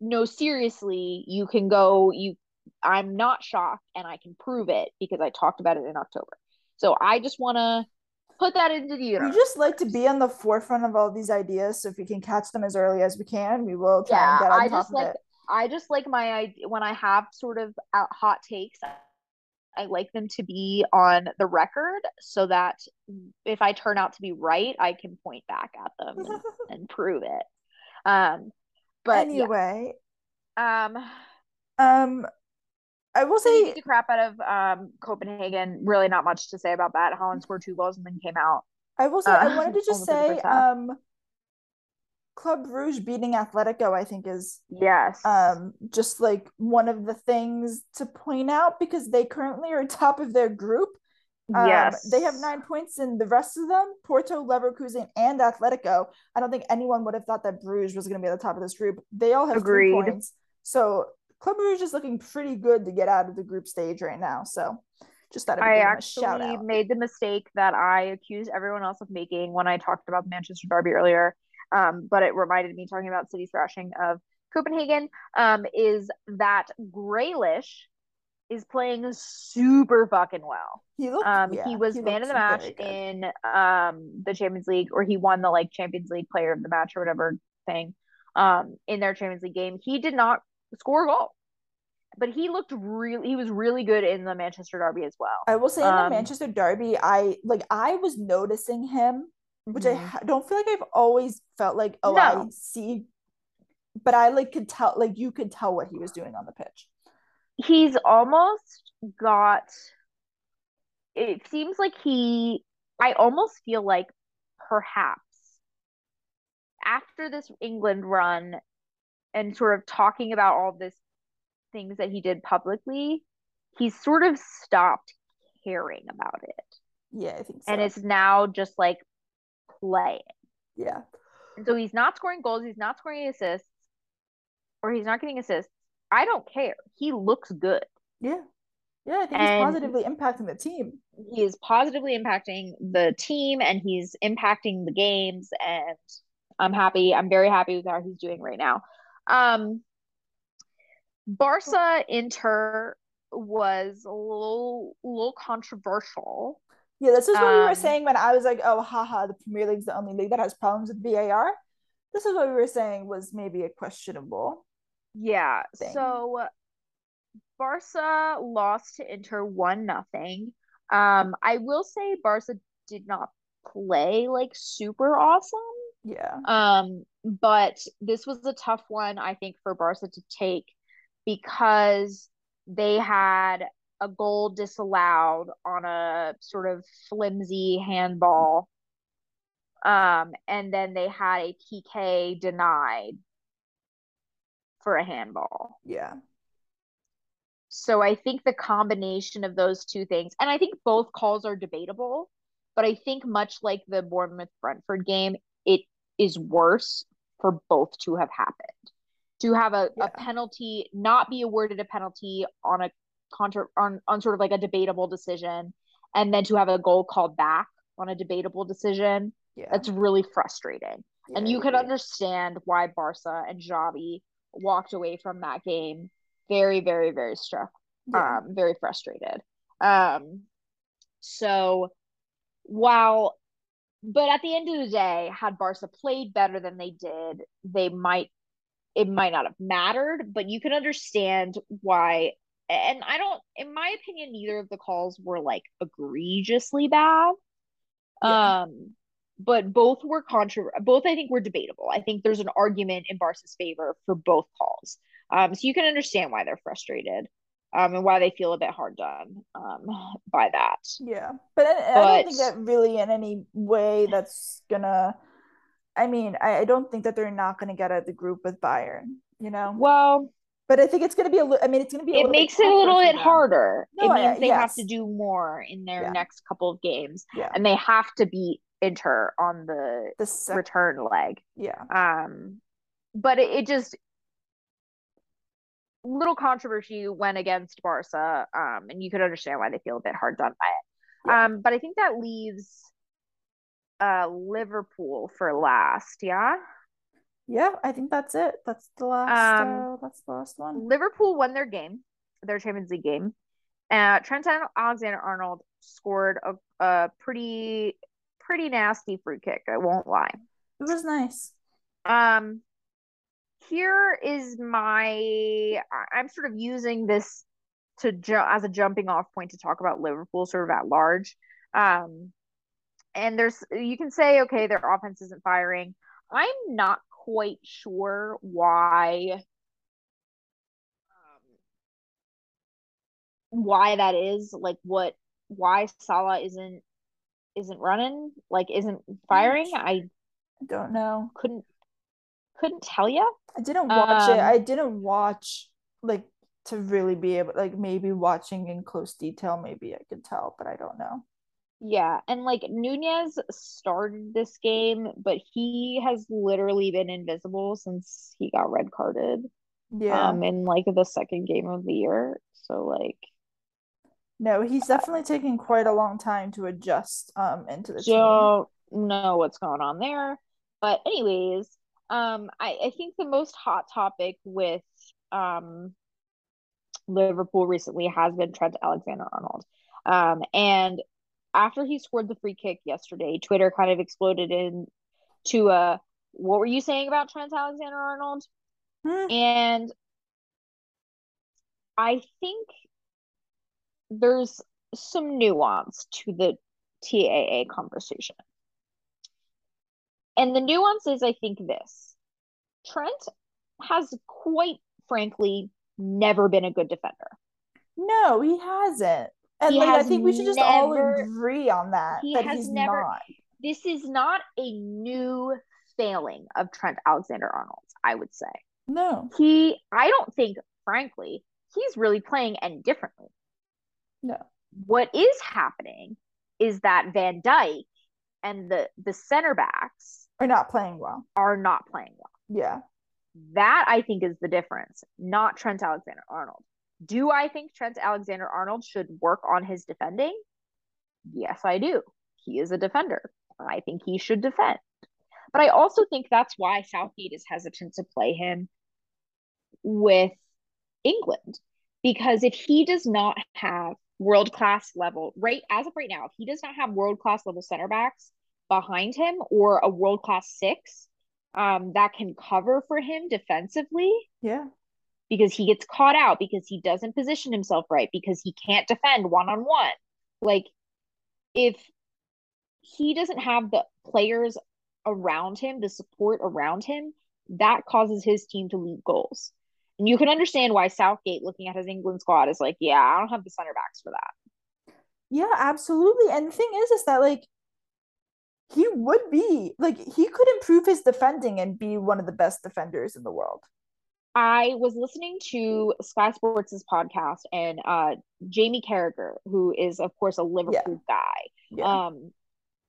no, seriously, you can go, you I'm not shocked and I can prove it because I talked about it in October. So I just wanna put that into the We just like to be on the forefront of all these ideas, so if we can catch them as early as we can, we will try yeah, and get on I top just of like it. I just like my idea when I have sort of hot takes. I like them to be on the record so that if I turn out to be right, I can point back at them and, and prove it. Um, but yeah, anyway, um, um, I will say the crap out of um Copenhagen. Really, not much to say about that. Haaland scored two goals and then came out. I will say I Uh, wanted to just almost in the say um Club Bruges beating Atletico I think is Yes. um just like one of the things to point out because they currently are top of their group. Um, yes. they have nine points, and the rest of them, Porto, Leverkusen, and Atletico. I don't think anyone would have thought that Bruges was going to be at the top of this group. They all have three points. So Club Bruges is looking pretty good to get out of the group stage right now. So just thought I'd I give them a shout actually made the mistake that I accused everyone else of making when I talked about the Manchester Derby earlier. Um, but it reminded me talking about City thrashing of Copenhagen. Um, is that Grealish is playing super fucking well. He looked. Um, yeah, he was man of the match in um the Champions League, or he won the like Champions League Player of the Match or whatever thing. Um, in their Champions League game, he did not score a goal, but he looked really. He was really good in the Manchester Derby as well. I will say in the um, Manchester Derby, I like I was noticing him, which I Mhm. don't feel like I've always felt like oh I see, but I like could tell like you could tell what he was doing on the pitch. he's almost got. It seems like he I almost feel like perhaps after this England run and sort of talking about all this things that he did publicly, he's sort of stopped caring about it. Yeah, I think so. And it's now just like playing. yeah. And so he's not scoring goals, he's not scoring assists, or he's not getting assists. I don't care. He looks good. Yeah. Yeah, I think And- he's positively impacting the team. He is positively impacting the team and he's impacting the games. And I'm happy. I'm very happy with how he's doing right now. Um, Barca Inter was a little, little controversial. Yeah, this is what we were Um, saying when I was like, oh, haha, the Premier League's the only league that has problems with VAR. This is what we were saying was maybe a questionable. Yeah. thing. So Barca lost to Inter one nothing. Um, I will say Barca did not play like super awesome. Yeah. Um, but this was a tough one, I think, for Barca to take because they had a goal disallowed on a sort of flimsy handball. Um, and then they had a PK denied for a handball. Yeah. So I think the combination of those two things, and I think both calls are debatable, but I think much like the Bournemouth Brentford game, it is worse for both to have happened. To have a, Yeah. a penalty not be awarded a penalty on a contra on, on sort of like a debatable decision, and then to have a goal called back on a debatable decision, Yeah. that's really frustrating. Yeah, and you can understand why Barca and Xavi walked away from that game very, very, very struck, um, very frustrated. Um, so while, but at the end of the day, had Barca played better than they did, they might, it might not have mattered, but you can understand why. And I don't, in my opinion, neither of the calls were like egregiously bad. Yeah. Um, but both were contra both I think were debatable. I think there's an argument in Barca's favor for both calls. Um, so you can understand why they're frustrated, um, and why they feel a bit hard done, um, by that. Yeah, but I, I don't think that really in any way that's gonna. I mean, I, I don't think that they're not gonna get out of the group with Bayern, you know. Well, But I think it's gonna be a. li- I mean, it's gonna be. A it little bit makes it a little bit harder. No, it I- means they have to do more in their Yeah. next couple of games, Yeah, and they have to beat Inter on the the sec- return leg. Yeah, Um, but it, it just little controversy went against Barca, um, and you could understand why they feel a bit hard done by it. Yeah. Um, but I think that leaves uh Liverpool for last, yeah. yeah. I think that's it. That's the last. Um, uh, that's the last one. Liverpool won their game, their Champions League game. Uh, Trent Alexander Arnold scored a, a pretty pretty nasty free kick. I won't lie. It was nice. Um, here is my. I'm sort of using this to ju- as a jumping off point to talk about Liverpool sort of at large. Um, and there's you can say okay, their offense isn't firing. I'm not quite sure why. Um, why that is like what why Salah isn't isn't running like isn't firing. I don't know. couldn't couldn't tell you. I didn't watch it. Um, I didn't watch like to really be able like maybe watching in close detail. Maybe I could tell, but I don't know. Yeah, and like Nunez started this game, but he has literally been invisible since he got red carded. Yeah. Um, in like the second game of the year. So like, No, he's definitely taking quite a long time to adjust um into the team. don't know what's going on there. But anyways, um, I I think the most hot topic with um Liverpool recently has been Trent Alexander-Arnold. Um, and after he scored the free kick yesterday, Twitter kind of exploded into a what were you saying about Trent Alexander-Arnold? Hmm. And I think there's some nuance to the TAA conversation. And the nuance is, I think, this Trent has quite frankly never been a good defender. No, he hasn't. And He like I think we should just all agree on that. he that has he's never- not. This is not a new failing of Trent Alexander Arnold, I would say. No. He, I don't think, frankly, he's really playing any differently. No. What is happening is that Van Dijk and the the center backs Are not playing well. are not playing well. Yeah. That I think is the difference, not Trent Alexander Arnold. Do I think Trent Alexander Arnold should work on his defending? Yes, I do. He is a defender. I think he should defend. But I also think that's why Southgate is hesitant to play him with England. Because if he does not have world class level, right as of right now, if he does not have world class level center backs behind him or a world class six um, that can cover for him defensively, Yeah. because he gets caught out because he doesn't position himself right because he can't defend one on one. Like if he doesn't have the players around him, the support around him, that causes his team to leak goals. And you can understand why Southgate looking at his England squad is like, yeah, I don't have the center backs for that. Yeah, absolutely. And the thing is, is that like he would be like he could improve his defending and be one of the best defenders in the world. I was listening to Sky Sports' podcast and uh Jamie Carragher, who is of course a Liverpool guy, Yeah. um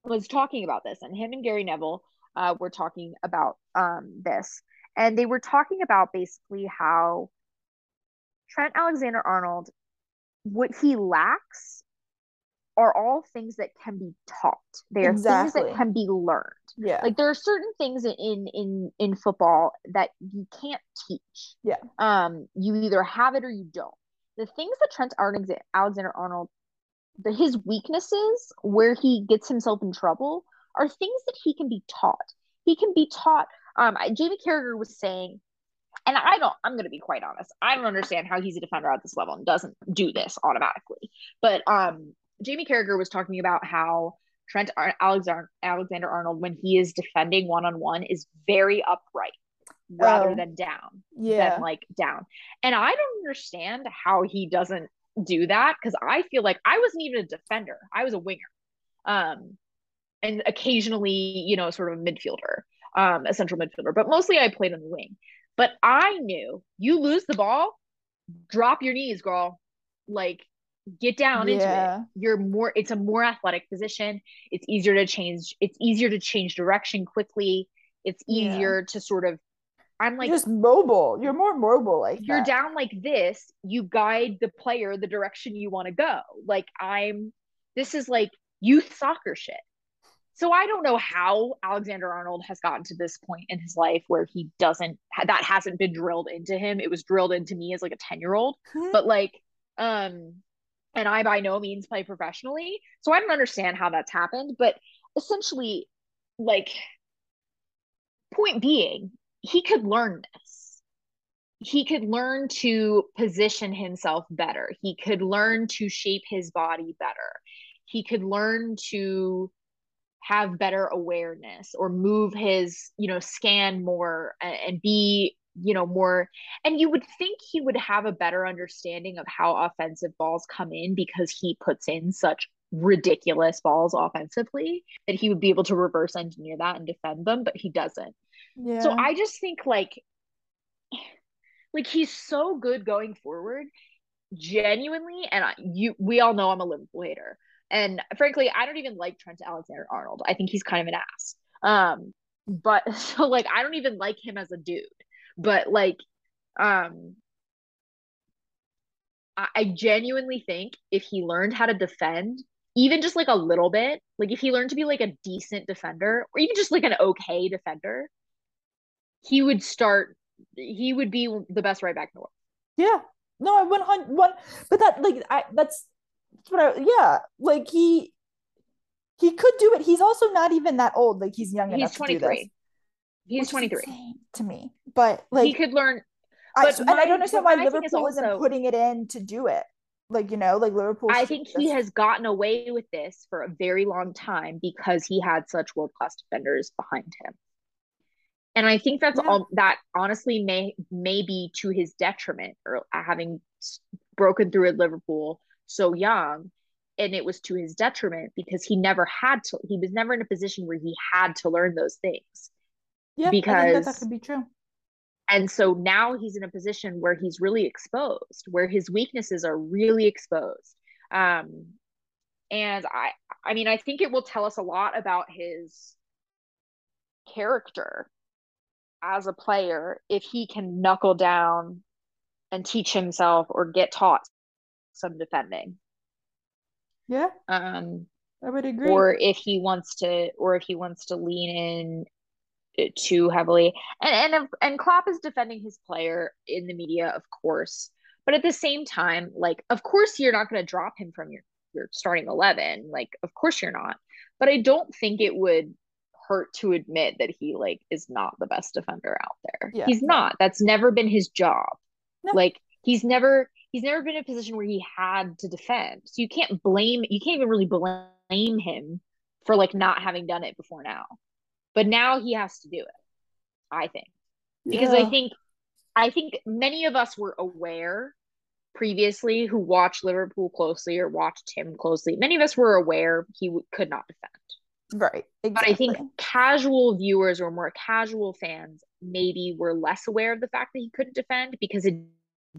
was talking about this and him and Gary Neville uh were talking about um this and they were talking about basically how Trent Alexander Arnold what he lacks are all things that can be taught. They are things that can be learned. yeah. Like there are certain things in in in football that you can't teach. Yeah. Um you either have it or you don't. The things that Trent Alexander Arnold the his weaknesses where he gets himself in trouble are things that he can be taught. He can be taught um I- Jamie Carragher was saying and I don't I'm going to be quite honest. I don't understand how he's a defender at this level and doesn't do this automatically. But um Jamie Carragher was talking about how Trent Ar- Alexander Alexander Arnold when he is defending one on one is very upright rather Oh. than down yeah. than like down. And I don't understand how he doesn't do that because I feel like I wasn't even a defender. I was a winger. Um and occasionally, you know, sort of a midfielder, um, a central midfielder, but mostly I played on the wing. But I knew you lose the ball, drop your knees, girl. Like get down into it. You're more it's a more athletic position. It's easier to change it's easier to change direction quickly. It's Yeah. easier to sort of i'm like You're just mobile. You're more mobile like you're that. down like this. You guide the player the direction you want to go. Like i'm this is like youth soccer shit. So i don't know how alexander arnold has gotten to this point in his life where he doesn't that hasn't been drilled into him. It was drilled into me as like a 10 year old. Mhm. but like um and i by no means play professionally. So i don't understand how that's happened but essentially like point being he could learn this. He could learn to position himself better. He could learn to shape his body better. He could learn to have better awareness or move his you know scan more and, be you know more and you would think he would have a better understanding of how offensive balls come in because he puts in such ridiculous balls offensively that he would be able to reverse engineer that and defend them but he doesn't yeah. so I just think like like he's so good going forward genuinely and I, you we all know I'm a Liverpool hater and frankly I don't even like Trent Alexander-Arnold. I think he's kind of an ass. Um but so like I don't even like him as a dude. But like um I, I genuinely think if he learned how to defend even just like a little bit, like if he learned to be like a decent defender or even just like an okay defender, he would start he would be the best right back in the world. Yeah. No, I one hundred one. But that like I that's that's what I yeah like he he could do it. He's also not even that old. Like he's young He's enough to do this. 23. He's 23. to me. But like he could learn I, but and I don't understand why my Liverpool isn't also- putting it in to do it. Like you know, like Liverpool. I think he has gotten away with this for a very long time because he had such world class defenders behind him. And I think that's Yeah. all that honestly may may be to his detriment or uh, having broken through at Liverpool so young and it was to his detriment because he never had to he was never in a position where he had to learn those things Yeah, I think that, because that could be true. and so now he's in a position where he's really exposed where his weaknesses are really exposed um and i i mean i think it will tell us a lot about his character as a player if he can knuckle down and teach himself or get taught some defending Yeah, um I would agree. or if he wants to or if he wants to lean in too heavily. And and and Klopp is defending his player in the media of course. But at the same time like of course you're not going to drop him from your your starting 11 like of course you're not. But I don't think it would hurt to admit that he like is not the best defender out there. Yeah, he's not. That's never been his job. No. like he's never he's never been in a position where he had to defend. So you can't blame you can't even really blame him for like not having done it before now but now he has to do it i think. Because i think i think many of us were aware previously who watched liverpool closely or watched him closely. Many of us were aware he w- could not defend. Right, but i think casual viewers or more casual fans maybe were less aware of the fact that he couldn't defend because it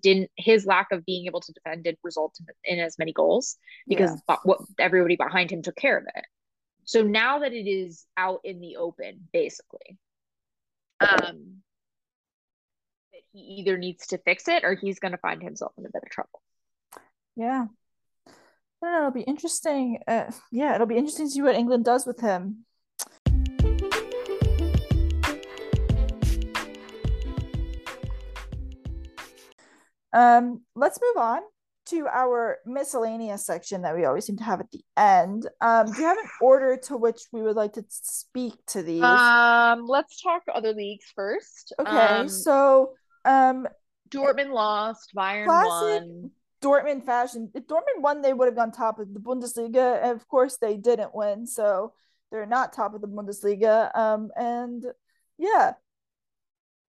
didn't his lack of being able to defend didn't result in, in as many goals because Yeah. what everybody behind him took care of it so now that it is out in the open basically um that he either needs to fix it or he's going to find himself in a bit of trouble Yeah. Know, it'll be interesting. Uh, yeah, it'll be interesting to see what England does with him. Um, let's move on to our miscellaneous section that we always seem to have at the end. Um, do you have an order to which we would like to speak to these? um let's talk other leagues first okay, um, so um, dortmund lost bayern Classic won Dortmund fashion. If Dortmund won, they would have gone top of the Bundesliga. And of course, they didn't win, so they're not top of the Bundesliga. Um, and yeah,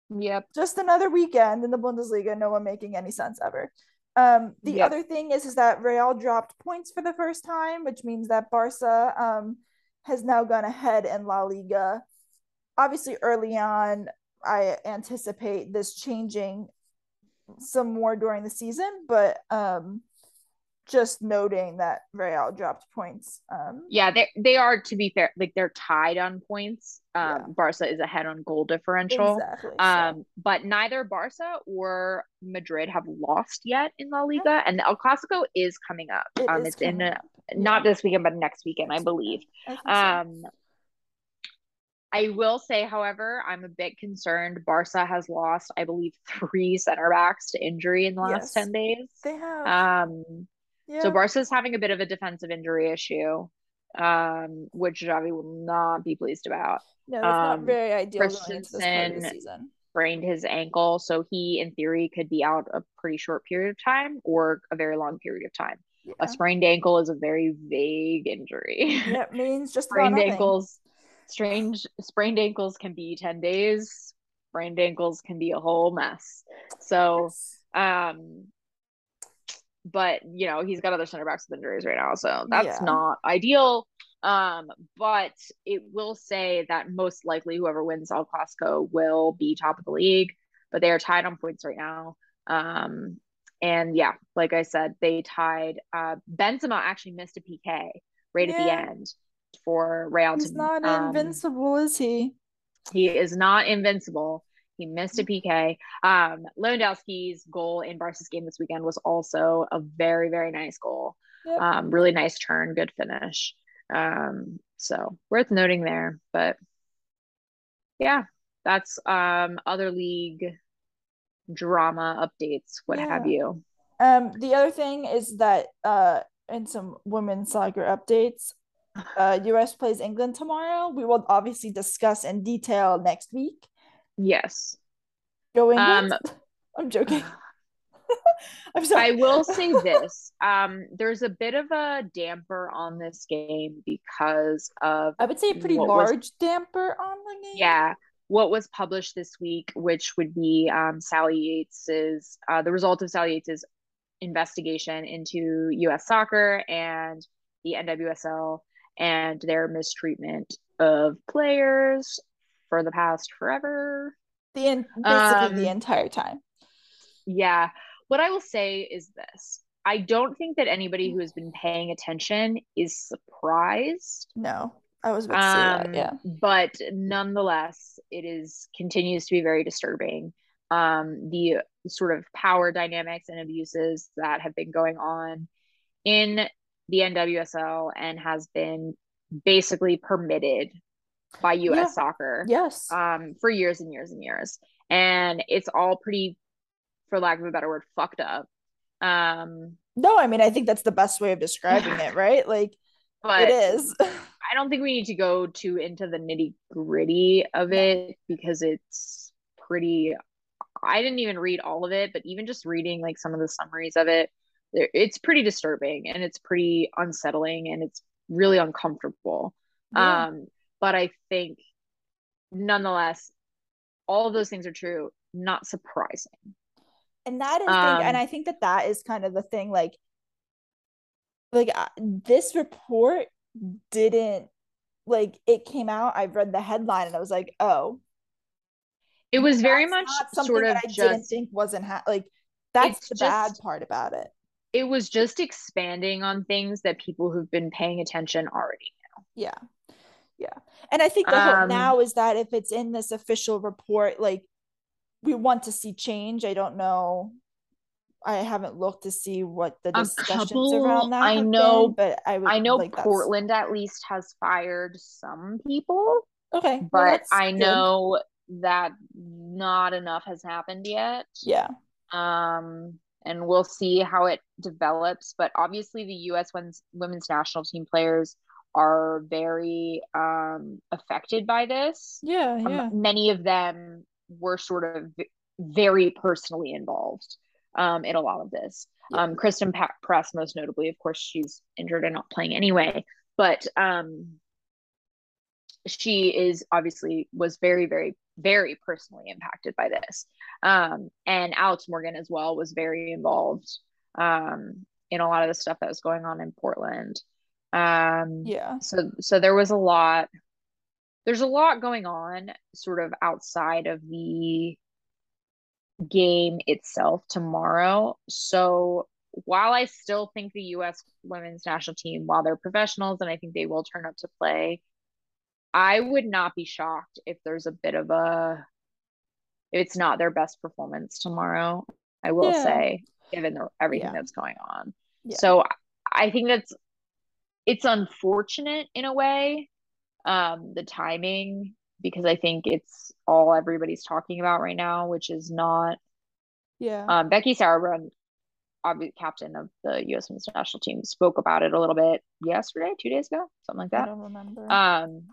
yep just another weekend in the Bundesliga. No one making any sense ever. Um, the Yep. other thing is is that Real dropped points for the first time, which means that Barca um has now gone ahead in La Liga. Obviously, early on, I anticipate this changing some more during the season, but um, just noting that Real dropped points. Um, Yeah, they they are to be fair, like they're tied on points. Um, Yeah. Barca is ahead on goal differential. exactly. so- Um, but neither Barca or Madrid have lost yet in La Liga, and the El Clasico is coming up. it um, it's in coming a, up. not Yeah, this weekend, but next weekend, I believe. I think so. Um, I will say, however, I'm a bit concerned. Barca has lost, I believe, three center backs to injury in the last Yes. ten days. they have. Um, yeah. so Barca's having a bit of a defensive injury issue, um, which Xavi will not be pleased about. no, that's not um, very ideal going into this part of the Christensen- season. Sprained his ankle, so he, in theory, could be out a pretty short period of time or a very long period of time. Yeah. A sprained ankle is a very vague injury. it means just sprained ankles, strange sprained ankles can be ten days. Sprained ankles can be a whole mess. So, Yes. um, but you know he's got other center backs with injuries right now, so that's Yeah. not ideal. Um, but it will say that most likely whoever wins El Clasico will be top of the league, but they are tied on points right now. Um, and yeah, like I said, they tied. Uh, Benzema actually missed a PK right at the end for Real. He's to, not um, invincible, is he? he is not invincible. He missed a PK. Um, Lewandowski's goal in Barca's game this weekend was also a very, very nice goal. Yep. Um, really nice turn, good finish. Um, so worth noting there. But yeah, that's um other league drama updates, what have you. Um, the other thing is that uh, in some women's soccer updates, uh, US plays England tomorrow. We will obviously discuss in detail next week. Yes. Go England. Um, I'm joking. I'm sorry. I will say this. Um, there's a bit of a damper on this game because of I would say a pretty what was- large damper on the game. yeah what was published this week which would be um, sally yates's uh, the result of sally yates's investigation into us soccer and the NWSL and their mistreatment of players for the past forever. The in- basically um, the entire time. Yeah. What I will say is this. I don't think that anybody who has been paying attention is surprised. No, I was about to say um, that. Yeah, but nonetheless, it is continues to be very disturbing. Um, the sort of power dynamics and abuses that have been going on in the NWSL and has been basically permitted by US yeah. soccer. Yes. Um, for years and years and years. And it's all pretty, for lack of a better word, fucked up. Um no, I mean I think that's the best way of describing it, right? Like but it is. I don't think we need to go too into the nitty gritty of it because it's pretty I didn't even read all of it, but even just reading like some of the summaries of it, it's pretty disturbing and it's pretty unsettling and it's really uncomfortable. Yeah. Um, but I think nonetheless, all of those things are true, not surprising. And that is, um, and I think that that is kind of the thing. Like, like uh, this report didn't like it came out. I read the headline and I was like, oh, it was very much sort of I just didn't think wasn't ha- like that's the just, bad part about it. It was just expanding on things that people who've been paying attention already know. Yeah. Yeah. And I think the um, hope now is that if it's in this official report, like we want to see change. I don't know. I haven't looked to see what the discussions couple, around that. I know, been, but I I know like Portland at least has fired some people. Okay, but well, I know that not enough has happened yet. Yeah. Um, and we'll see how it develops. But obviously, the U.S. women's women's national team players are very um affected by this. Yeah, um, yeah. Um, many of them were sort of very personally involved um in a lot of this. Yeah. Um, Christen Press, most notably, of course, she's injured and not playing anyway. But um, she is obviously was very, very very personally impacted by this. Um, and Alex Morgan as well was very involved um, in a lot of the stuff that was going on in Portland. Um, yeah. So so there was a lot. There's a lot going on, sort of outside of the game itself tomorrow. So while I still think the U.S. women's national team, while they're professionals and I think they will turn up to play, I would not be shocked if there's a bit of a if it's not their best performance tomorrow. I will yeah. say, given the, everything yeah. that's going on. Yeah. So I think that's it's unfortunate in a way, um, the timing, because I think it's all everybody's talking about right now, which is not. Yeah. Um, Becky Sauerbrunn, obviously captain of the U.S. Women's National Team, spoke about it a little bit yesterday, two days ago, something like that. I don't remember. Um,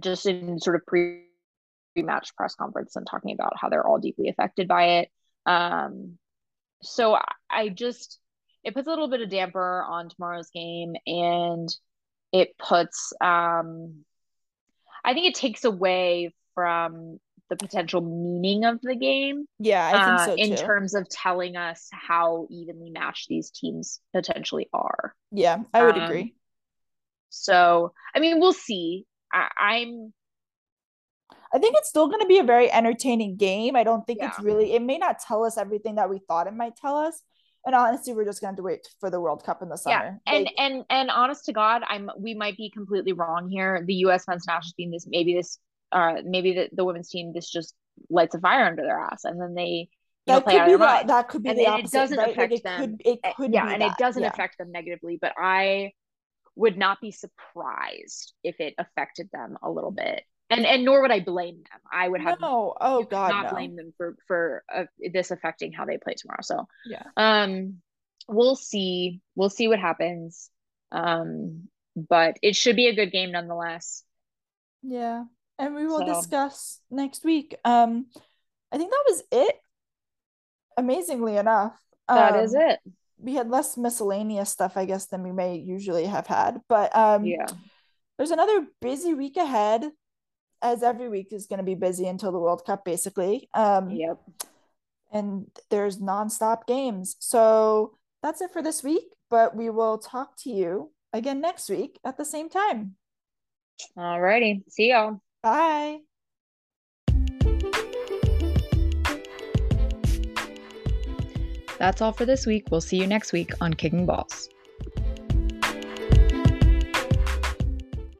just in sort of pre match press conference and talking about how they're all deeply affected by it. Um, so I just it puts a little bit of damper on tomorrow's game and it puts um I think it takes away from the potential meaning of the game. Yeah, I think uh, so In terms of telling us how evenly matched these teams potentially are. Yeah, I would um, agree. So, I mean, we'll see. I, am I think it's still going to be a very entertaining game. I don't think yeah. it's really. It may not tell us everything that we thought it might tell us. And honestly, we're just going to have to wait for the World Cup in the summer. Yeah, and like, and and honest to God, I'm we might be completely wrong here. The U.S. men's national team, this maybe this, uh, maybe the, the women's team, this just lights a fire under their ass, and then they you know, that could be that, that could be and the opposite, it doesn't right? affect like it them. Could, it eh, could yeah, and that. it doesn't yeah. affect them negatively. But I would not be surprised if it affected them a little bit and and nor would I blame them. I would have no. Oh God, not no. blame them for for uh, this affecting how they play tomorrow. So yeah, um, we'll see. We'll see what happens. Um, but it should be a good game nonetheless. Yeah, and we will so. discuss next week. Um, I think that was it. Amazingly enough, that um, is it. We had less miscellaneous stuff, I guess, than we may usually have had. But um, yeah, there's another busy week ahead as every week is going to be busy until the World Cup, basically. Um, yep. And there's nonstop games. So that's it for this week. but we will talk to you again next week at the same time. Alrighty. See y'all. Bye. That's all for this week. We'll see you next week on Kicking Balls.